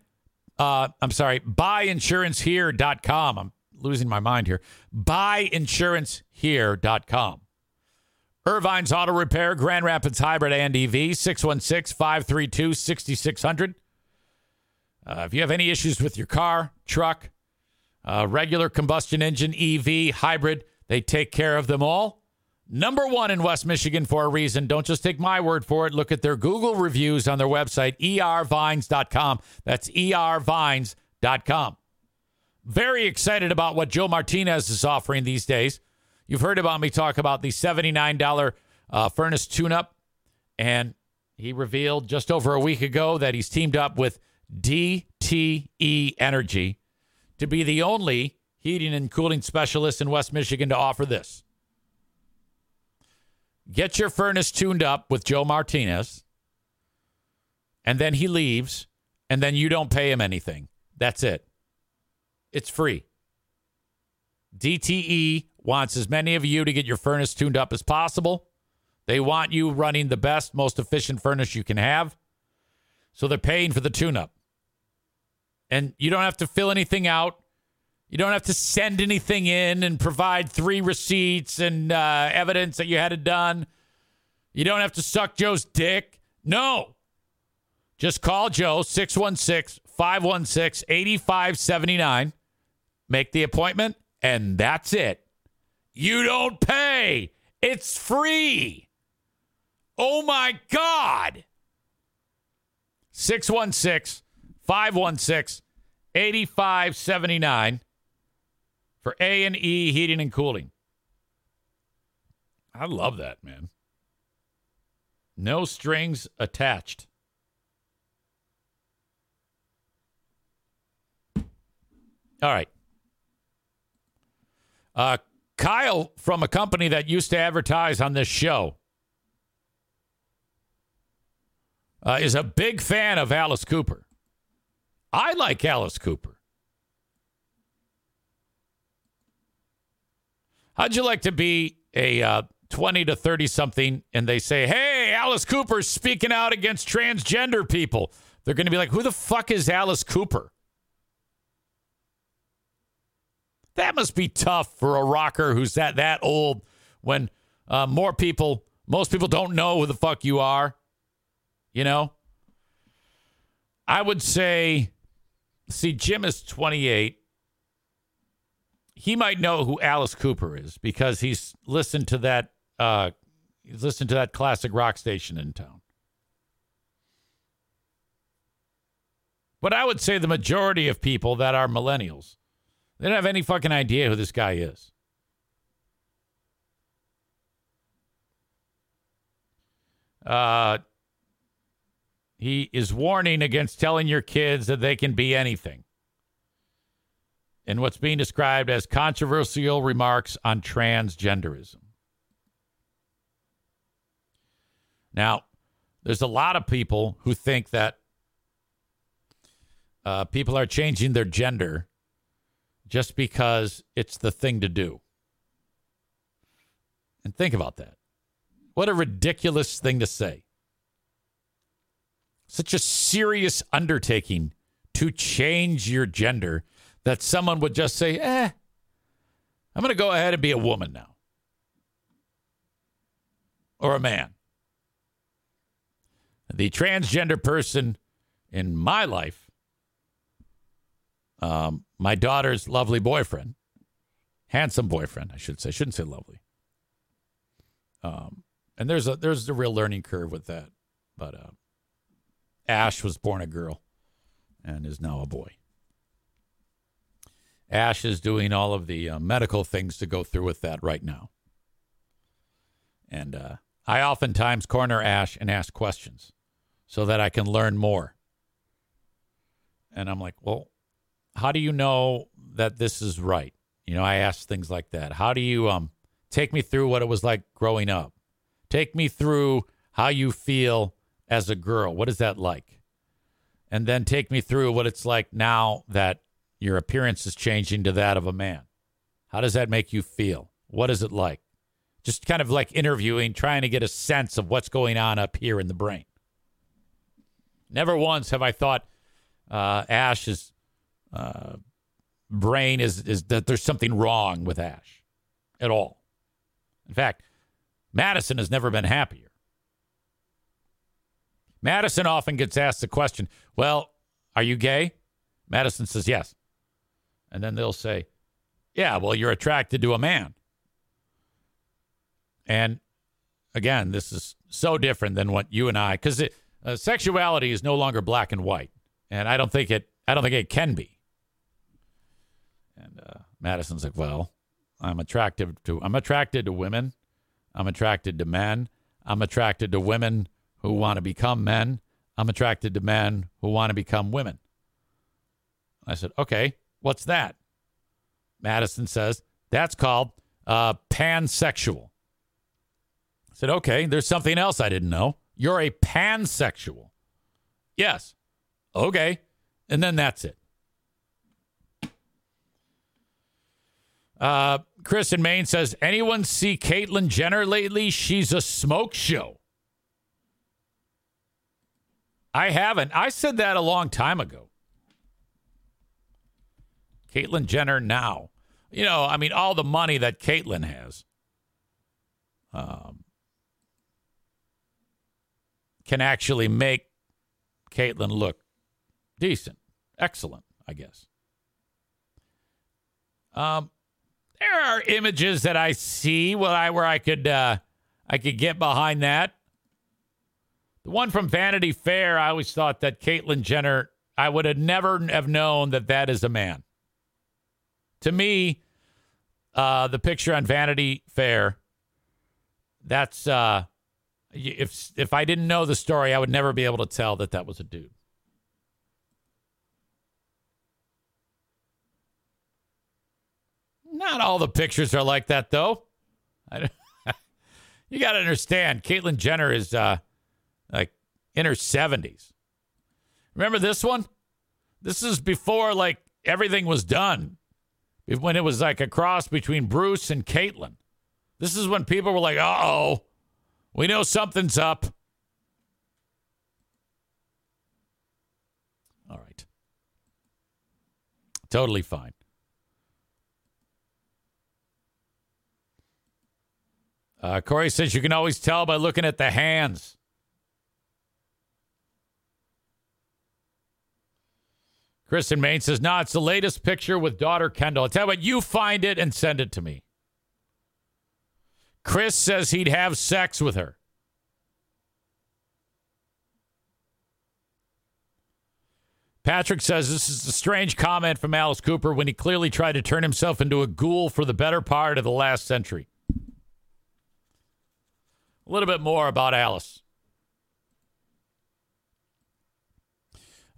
uh, I'm sorry, buyinsurancehere.com. I'm losing my mind here. Buyinsurancehere.com. Ervine's Auto Repair, Grand Rapids Hybrid and EV, 616 532 6600. Uh, if you have any issues with your car, truck, uh, regular combustion engine, EV, hybrid, they take care of them all. Number one in West Michigan for a reason. Don't just take my word for it. Look at their Google reviews on their website, ervines.com. That's ervines.com. Very excited about what Joe Martinez is offering these days. You've heard about me talk about the $79 uh, furnace tune up, and he revealed just over a week ago that he's teamed up with DTE Energy to be the only heating and cooling specialist in West Michigan to offer this. Get your furnace tuned up with Joe Martinez, and then he leaves, and then you don't pay him anything. That's it. It's free. DTE wants as many of you to get your furnace tuned up as possible. They want you running the best, most efficient furnace you can have. So they're paying for the tune up. And you don't have to fill anything out. You don't have to send anything in and provide three receipts and uh, evidence that you had it done. You don't have to suck Joe's dick. No. Just call Joe 616 516 8579. Make the appointment, and that's it. You don't pay, it's free. Oh my God. 616 516 8579 for A and E heating and cooling. I love that, man. No strings attached. All right. Uh, Kyle from a company that used to advertise on this show uh, is a big fan of Alice Cooper. I like Alice Cooper. How'd you like to be a uh, 20 to 30 something and they say, hey, Alice Cooper's speaking out against transgender people? They're going to be like, who the fuck is Alice Cooper? That must be tough for a rocker who's that, that old when uh, more people, most people don't know who the fuck you are. You know? I would say, see, Jim is 28 he might know who Alice Cooper is because he's listened to that uh, he's listened to that classic rock station in town. But I would say the majority of people that are millennials, they don't have any fucking idea who this guy is. Uh, he is warning against telling your kids that they can be anything in what's being described as controversial remarks on transgenderism. Now, there's a lot of people who think that uh, people are changing their gender just because it's the thing to do. And think about that. What a ridiculous thing to say. Such a serious undertaking to change your gender that someone would just say, eh, I'm going to go ahead and be a woman now or a man. The transgender person in my life, um, my daughter's lovely boyfriend, handsome boyfriend, I should say, shouldn't say lovely. Um, and there's a there's a real learning curve with that, but uh, Ash was born a girl and is now a boy. Ash is doing all of the uh, medical things to go through with that right now. And uh, I oftentimes corner Ash and ask questions so that I can learn more. And I'm like, well, how do you know that this is right? You know, I ask things like that. How do you um take me through what it was like growing up? Take me through how you feel as a girl. What is that like? And then take me through what it's like now that your appearance is changing to that of a man. How does that make you feel? What is it like? Just kind of like interviewing, trying to get a sense of what's going on up here in the brain. Never once have I thought uh, Ash's uh, brain is, is that there's something wrong with Ash at all. In fact, Madison has never been happier. Madison often gets asked the question, Well, are you gay? Madison says, Yes. And then they'll say, Yeah, well, you're attracted to a man. And again, this is so different than what you and I, because uh, sexuality is no longer black and white, and I don't think it. I don't think it can be. And uh, Madison's like, well, I'm attracted to. I'm attracted to women. I'm attracted to men. I'm attracted to women who want to become men. I'm attracted to men who want to become women. I said, okay, what's that? Madison says that's called uh, pansexual. I said, okay, there's something else I didn't know. You're a pansexual. Yes. Okay. And then that's it. Uh, Chris in Maine says, anyone see Caitlyn Jenner lately? She's a smoke show. I haven't. I said that a long time ago. Caitlyn Jenner now. You know, I mean, all the money that Caitlyn has. Um, can actually make Caitlyn look decent, excellent, I guess. Um, there are images that I see where I where I could uh, I could get behind that. The one from Vanity Fair, I always thought that Caitlyn Jenner, I would have never have known that that is a man. To me, uh, the picture on Vanity Fair, that's uh, if if I didn't know the story, I would never be able to tell that that was a dude. Not all the pictures are like that, though. you got to understand, Caitlyn Jenner is uh, like in her seventies. Remember this one? This is before like everything was done. When it was like a cross between Bruce and Caitlyn. This is when people were like, "Uh oh." We know something's up. All right. Totally fine. Uh, Corey says you can always tell by looking at the hands. Chris in Maine says, no, it's the latest picture with daughter Kendall. I tell you what, you find it and send it to me. Chris says he'd have sex with her. Patrick says this is a strange comment from Alice Cooper when he clearly tried to turn himself into a ghoul for the better part of the last century. A little bit more about Alice.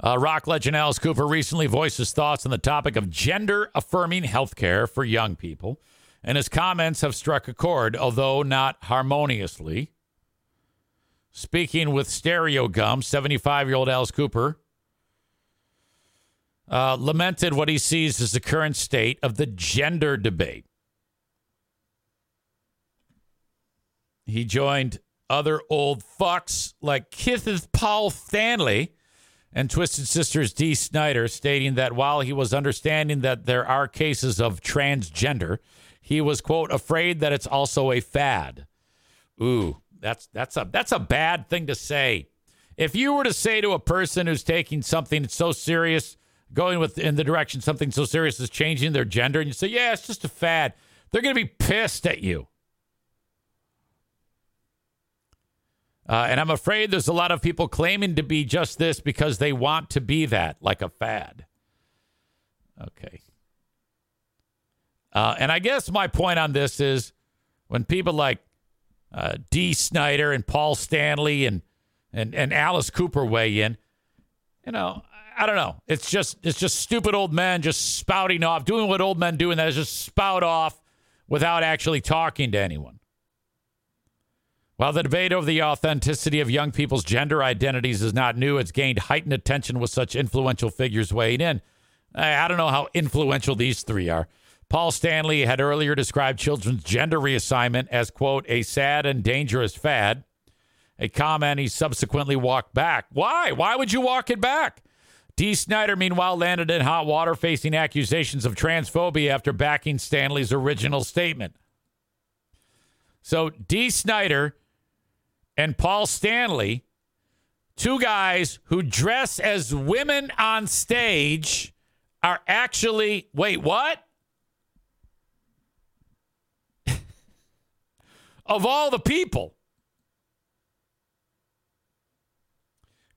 Uh, rock legend Alice Cooper recently voiced his thoughts on the topic of gender affirming healthcare for young people and his comments have struck a chord, although not harmoniously. Speaking with Stereogum, 75 year old Alice Cooper uh, lamented what he sees as the current state of the gender debate. He joined other old fucks like Kenneth Paul Stanley and Twisted Sisters Dee Snider, stating that while he was understanding that there are cases of transgender, he was quote afraid that it's also a fad. Ooh, that's that's a that's a bad thing to say. If you were to say to a person who's taking something so serious, going with in the direction something so serious is changing their gender, and you say, "Yeah, it's just a fad," they're going to be pissed at you. Uh, and I'm afraid there's a lot of people claiming to be just this because they want to be that, like a fad. Okay. Uh, and I guess my point on this is when people like uh, Dee Snider and Paul Stanley and, and, and Alice Cooper weigh in, you know, I don't know. It's just it's just stupid old men just spouting off, doing what old men do, and that is just spout off without actually talking to anyone. While the debate over the authenticity of young people's gender identities is not new, it's gained heightened attention with such influential figures weighing in. I don't know how influential these three are. Paul Stanley had earlier described children's gender reassignment as, quote, a sad and dangerous fad, a comment he subsequently walked back. Why? Why would you walk it back? Dee Snider, meanwhile, landed in hot water facing accusations of transphobia after backing Stanley's original statement. So, Dee Snider and Paul Stanley, two guys who dress as women on stage, are actually, wait, what? of all the people.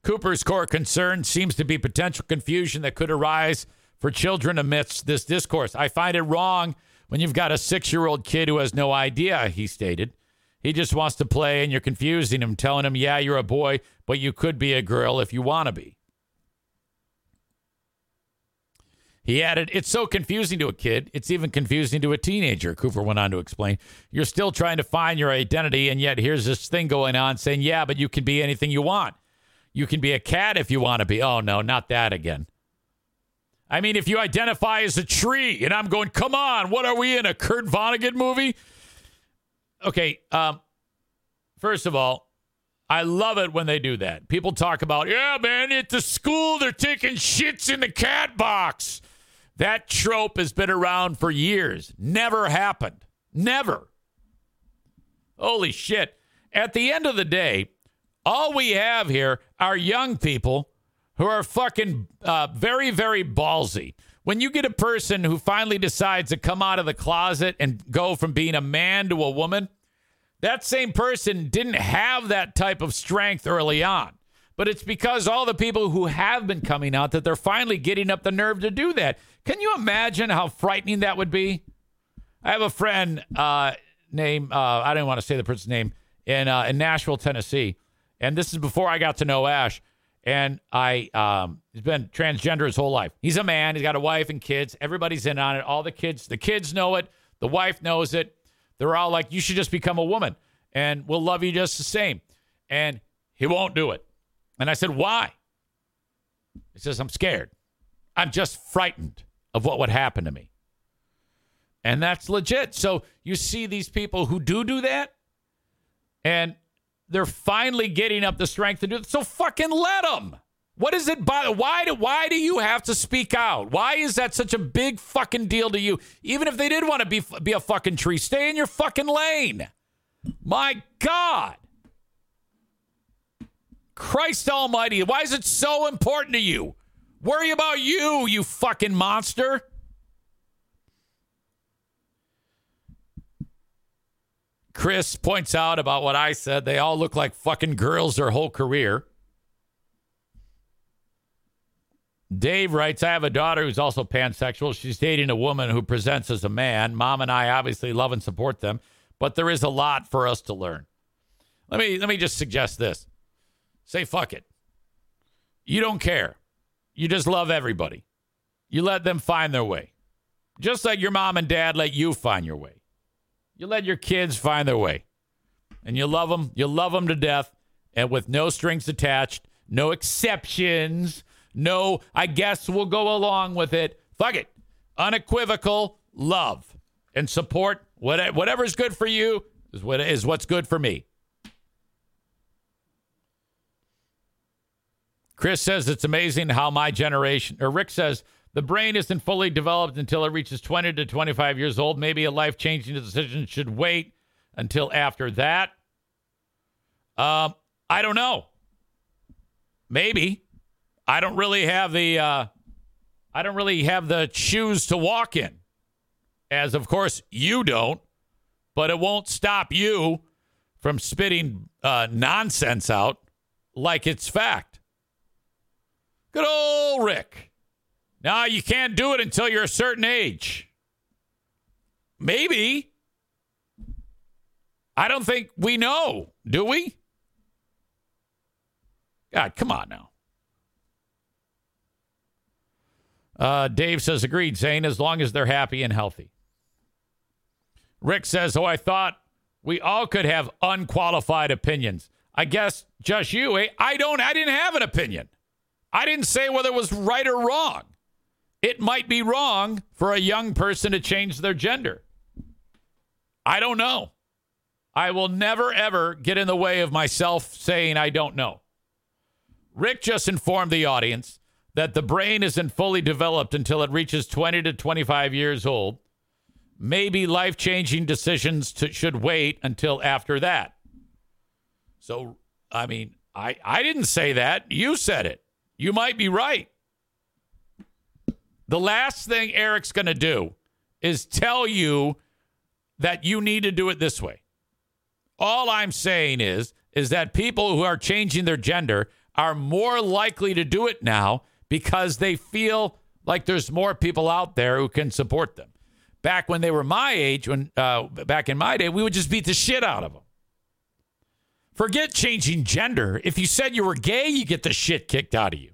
Cooper's core concern seems to be potential confusion that could arise for children amidst this discourse. I find it wrong when you've got a six year old kid who has no idea, he stated. He just wants to play and you're confusing him, telling him, yeah, you're a boy, but you could be a girl if you want to be. He added, It's so confusing to a kid. It's even confusing to a teenager, Cooper went on to explain. You're still trying to find your identity, and yet here's this thing going on saying, Yeah, but you can be anything you want. You can be a cat if you want to be. Oh, no, not that again. I mean, if you identify as a tree, and I'm going, Come on, what are we in a Kurt Vonnegut movie? Okay, um, first of all, I love it when they do that. People talk about, yeah, man, at the school they're taking shits in the cat box. That trope has been around for years. Never happened. Never. Holy shit. At the end of the day, all we have here are young people who are fucking uh, very, very ballsy. When you get a person who finally decides to come out of the closet and go from being a man to a woman, that same person didn't have that type of strength early on. But it's because all the people who have been coming out that they're finally getting up the nerve to do that. Can you imagine how frightening that would be? I have a friend uh, named, uh, I don't want to say the person's name, in, uh, in Nashville, Tennessee. And this is before I got to know Ash. And I, um, he's been transgender his whole life. He's a man. He's got a wife and kids. Everybody's in on it. All the kids, the kids know it. The wife knows it. They're all like, you should just become a woman and we'll love you just the same. And he won't do it. And I said, why? He says, I'm scared. I'm just frightened of what would happen to me. And that's legit. So you see these people who do do that, and they're finally getting up the strength to do it. So fucking let them. What is it? By why do why do you have to speak out? Why is that such a big fucking deal to you? Even if they did want to be be a fucking tree, stay in your fucking lane. My God. Christ Almighty, why is it so important to you? Worry about you, you fucking monster. Chris points out about what I said. They all look like fucking girls their whole career. Dave writes, I have a daughter who's also pansexual. She's dating a woman who presents as a man. Mom and I obviously love and support them, but there is a lot for us to learn. Let me let me just suggest this. Say fuck it. You don't care. You just love everybody. You let them find their way. Just like your mom and dad let you find your way. You let your kids find their way. And you love them, you love them to death and with no strings attached, no exceptions no, I guess we'll go along with it. Fuck it. Unequivocal love and support. Whatever's good for you is what is what's good for me. Chris says it's amazing how my generation, or Rick says, the brain isn't fully developed until it reaches 20 to 25 years old. Maybe a life changing decision should wait until after that. Um, I don't know. Maybe. I don't really have the uh, I don't really have the shoes to walk in, as of course you don't. But it won't stop you from spitting uh, nonsense out like it's fact. Good old Rick. Now you can't do it until you're a certain age. Maybe. I don't think we know, do we? God, come on now. Uh, Dave says, agreed, Zane, as long as they're happy and healthy. Rick says, oh, I thought we all could have unqualified opinions. I guess just you. Eh? I don't, I didn't have an opinion. I didn't say whether it was right or wrong. It might be wrong for a young person to change their gender. I don't know. I will never, ever get in the way of myself saying I don't know. Rick just informed the audience that the brain isn't fully developed until it reaches 20 to 25 years old. Maybe life changing decisions to, should wait until after that. So, I mean, I, I didn't say that. You said it. You might be right. The last thing Eric's going to do is tell you that you need to do it this way. All I'm saying is is that people who are changing their gender are more likely to do it now because they feel like there's more people out there who can support them. Back when they were my age, when uh, back in my day, we would just beat the shit out of them. Forget changing gender. If you said you were gay, you get the shit kicked out of you.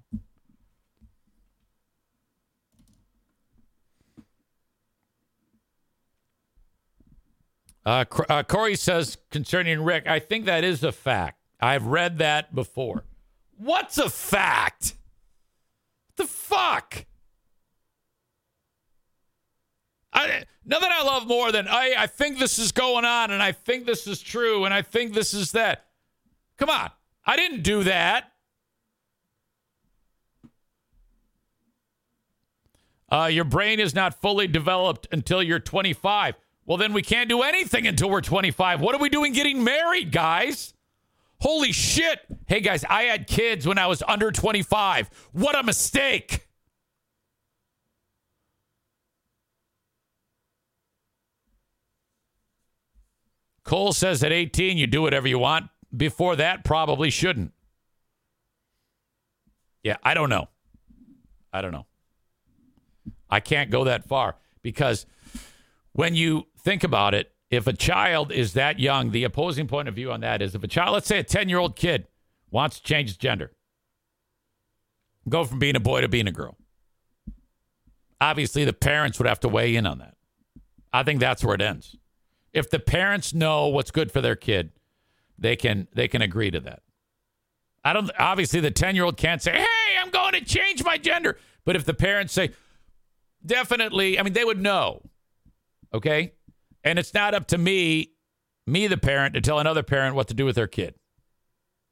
Uh, uh, Corey says concerning Rick, I think that is a fact. I've read that before. What's a fact? The fuck? I, nothing I love more than I, I think this is going on and I think this is true and I think this is that. Come on. I didn't do that. Uh, your brain is not fully developed until you're 25. Well, then we can't do anything until we're 25. What are we doing getting married, guys? Holy shit. Hey, guys, I had kids when I was under 25. What a mistake. Cole says at 18, you do whatever you want. Before that, probably shouldn't. Yeah, I don't know. I don't know. I can't go that far because when you think about it, if a child is that young, the opposing point of view on that is if a child, let's say a 10 year old kid, wants to change his gender, go from being a boy to being a girl. Obviously, the parents would have to weigh in on that. I think that's where it ends. If the parents know what's good for their kid, they can they can agree to that. I don't obviously the 10-year-old can't say, "Hey, I'm going to change my gender." But if the parents say, "Definitely," I mean, they would know. Okay? And it's not up to me, me, the parent, to tell another parent what to do with their kid.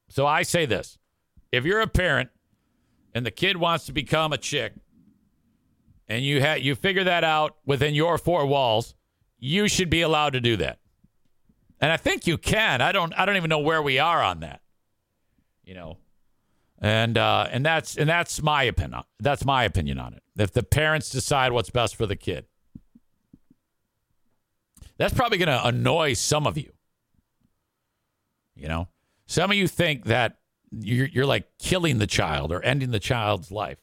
So I say this if you're a parent and the kid wants to become a chick, and you ha- you figure that out within your four walls, you should be allowed to do that. And I think you can. I don't I don't even know where we are on that. You know. And uh, and that's and that's my opinion. That's my opinion on it. If the parents decide what's best for the kid. That's probably going to annoy some of you. You know, some of you think that you're, you're like killing the child or ending the child's life.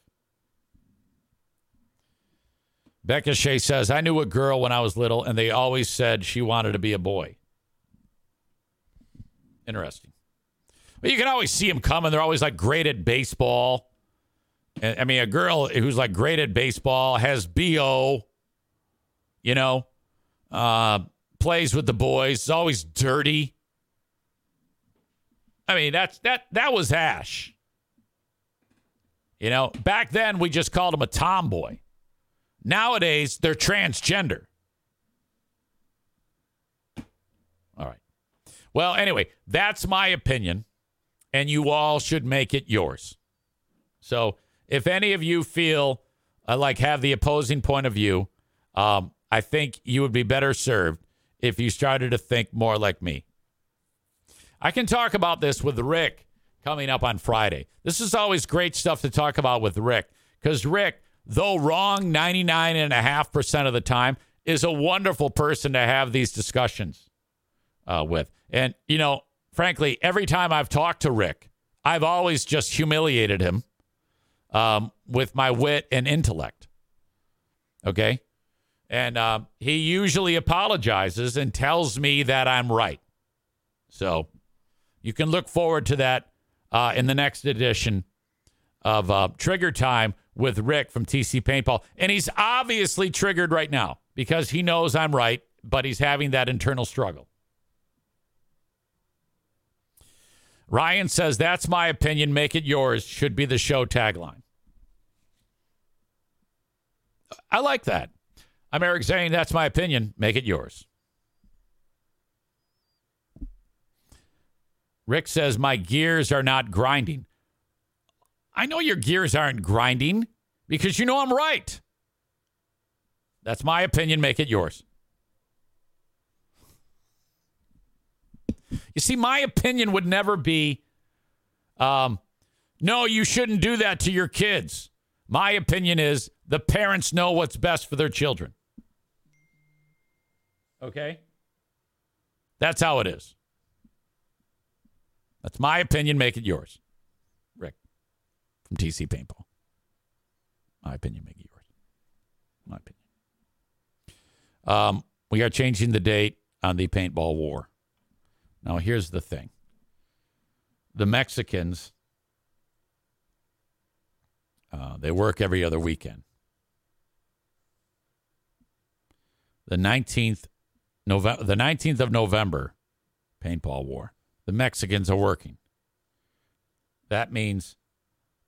Becca Shea says, I knew a girl when I was little, and they always said she wanted to be a boy. Interesting. But you can always see them coming. They're always like great at baseball. I mean, a girl who's like great at baseball has BO, you know, uh, plays with the boys. Is always dirty. I mean, that's that that was Ash. You know, back then we just called him a tomboy. Nowadays they're transgender. All right. Well, anyway, that's my opinion, and you all should make it yours. So, if any of you feel uh, like have the opposing point of view, um, I think you would be better served if you started to think more like me. I can talk about this with Rick coming up on Friday. This is always great stuff to talk about with Rick because Rick, though wrong 99.5% of the time, is a wonderful person to have these discussions uh, with. And, you know, frankly, every time I've talked to Rick, I've always just humiliated him um, with my wit and intellect. Okay. And uh, he usually apologizes and tells me that I'm right. So you can look forward to that uh, in the next edition of uh, Trigger Time with Rick from TC Paintball. And he's obviously triggered right now because he knows I'm right, but he's having that internal struggle. Ryan says, That's my opinion. Make it yours, should be the show tagline. I like that. I'm Eric Zane. That's my opinion. Make it yours. Rick says, My gears are not grinding. I know your gears aren't grinding because you know I'm right. That's my opinion. Make it yours. You see, my opinion would never be, um, no, you shouldn't do that to your kids. My opinion is the parents know what's best for their children. Okay? That's how it is. That's my opinion. Make it yours. Rick from TC Paintball. My opinion. Make it yours. My opinion. Um, we are changing the date on the paintball war. Now, here's the thing the Mexicans, uh, they work every other weekend. The 19th, November, the 19th of November, paintball war. The Mexicans are working. That means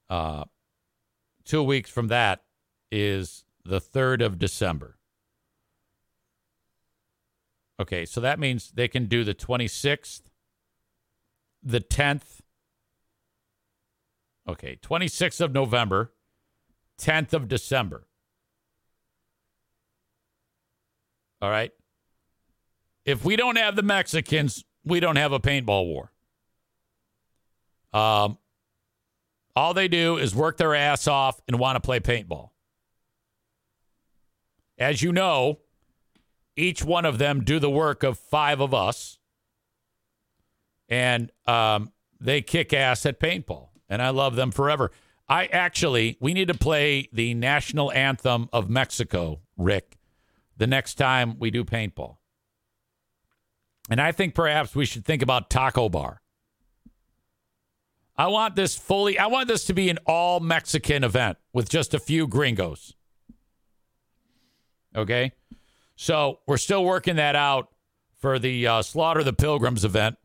uh, two weeks from that is the 3rd of December. Okay, so that means they can do the 26th, the 10th. Okay, 26th of November, 10th of December. All right. If we don't have the Mexicans, we don't have a paintball war. Um, all they do is work their ass off and want to play paintball. As you know, each one of them do the work of five of us, and um, they kick ass at paintball, and I love them forever. I actually, we need to play the national anthem of Mexico, Rick, the next time we do paintball. And I think perhaps we should think about Taco Bar. I want this fully, I want this to be an all Mexican event with just a few gringos. Okay? So we're still working that out for the uh, Slaughter the Pilgrims event.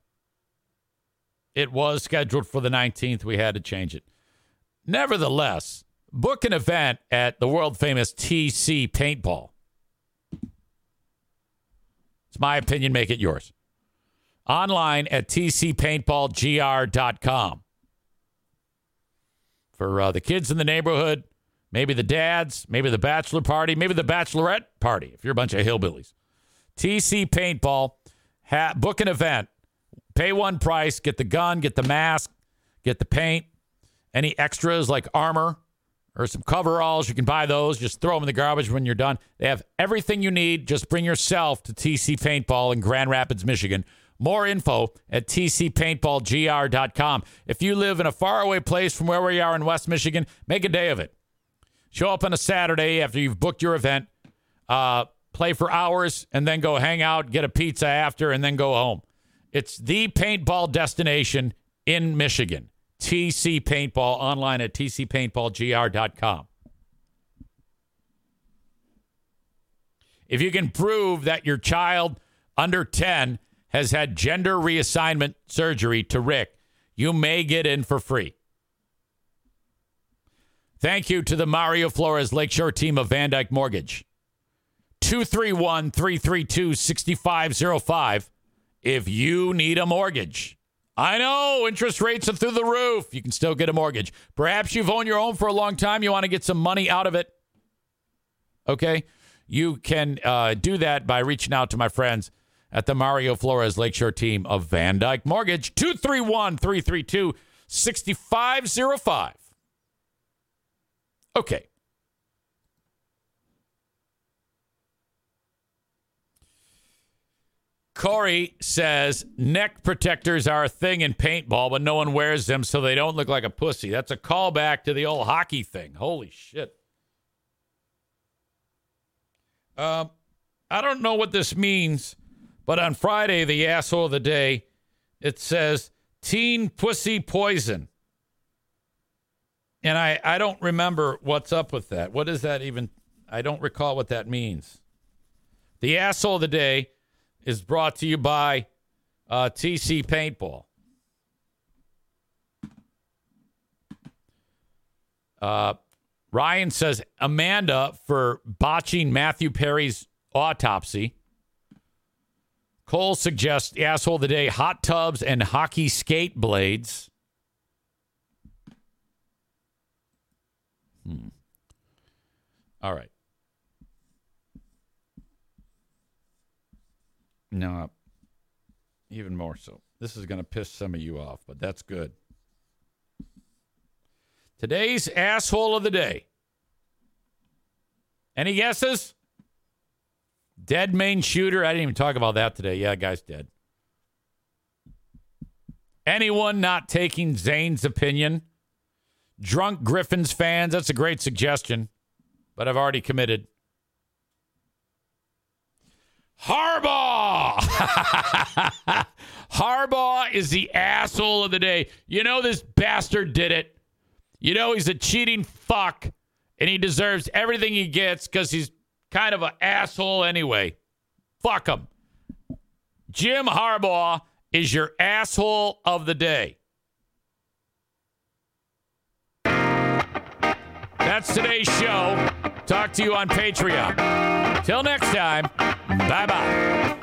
It was scheduled for the 19th. We had to change it. Nevertheless, book an event at the world famous TC Paintball. It's my opinion. Make it yours. Online at tcpaintballgr.com. For uh, the kids in the neighborhood, maybe the dads, maybe the bachelor party, maybe the bachelorette party, if you're a bunch of hillbillies. TC Paintball, ha- book an event, pay one price, get the gun, get the mask, get the paint, any extras like armor or some coveralls. You can buy those. Just throw them in the garbage when you're done. They have everything you need. Just bring yourself to TC Paintball in Grand Rapids, Michigan. More info at tcpaintballgr.com. If you live in a faraway place from where we are in West Michigan, make a day of it. Show up on a Saturday after you've booked your event, uh, play for hours, and then go hang out, get a pizza after, and then go home. It's the paintball destination in Michigan. TC Paintball online at tcpaintballgr.com. If you can prove that your child under 10 has had gender reassignment surgery to Rick, you may get in for free. Thank you to the Mario Flores Lakeshore team of VanDyk Mortgage. 231 332 6505 if you need a mortgage. I know interest rates are through the roof. You can still get a mortgage. Perhaps you've owned your home for a long time. You want to get some money out of it. Okay. You can uh, do that by reaching out to my friends at the Mario Flores Lakeshore team of VanDyk Mortgage. 231 332 6505. Okay. Corey says neck protectors are a thing in paintball, but no one wears them so they don't look like a pussy. That's a callback to the old hockey thing. Holy shit. Um, I don't know what this means, but on Friday, the asshole of the day, it says teen pussy poison. And I, I don't remember what's up with that. What is that even? I don't recall what that means. The asshole of the day is brought to you by uh, TC Paintball. Uh, Ryan says Amanda for botching Matthew Perry's autopsy. Cole suggests asshole of the day hot tubs and hockey skate blades. Hmm. All right. No, even more so. This is going to piss some of you off, but that's good. Today's asshole of the day. Any guesses? Dead Maine shooter. I didn't even talk about that today. Yeah, guy's dead. Anyone not taking Zane's opinion? Drunk Griffins fans. That's a great suggestion, but I've already committed. Harbaugh! Harbaugh is the asshole of the day. You know, this bastard did it. You know, he's a cheating fuck, and he deserves everything he gets because he's kind of an asshole anyway. Fuck him. Jim Harbaugh is your asshole of the day. That's today's show. Talk to you on Patreon. Till next time, bye bye.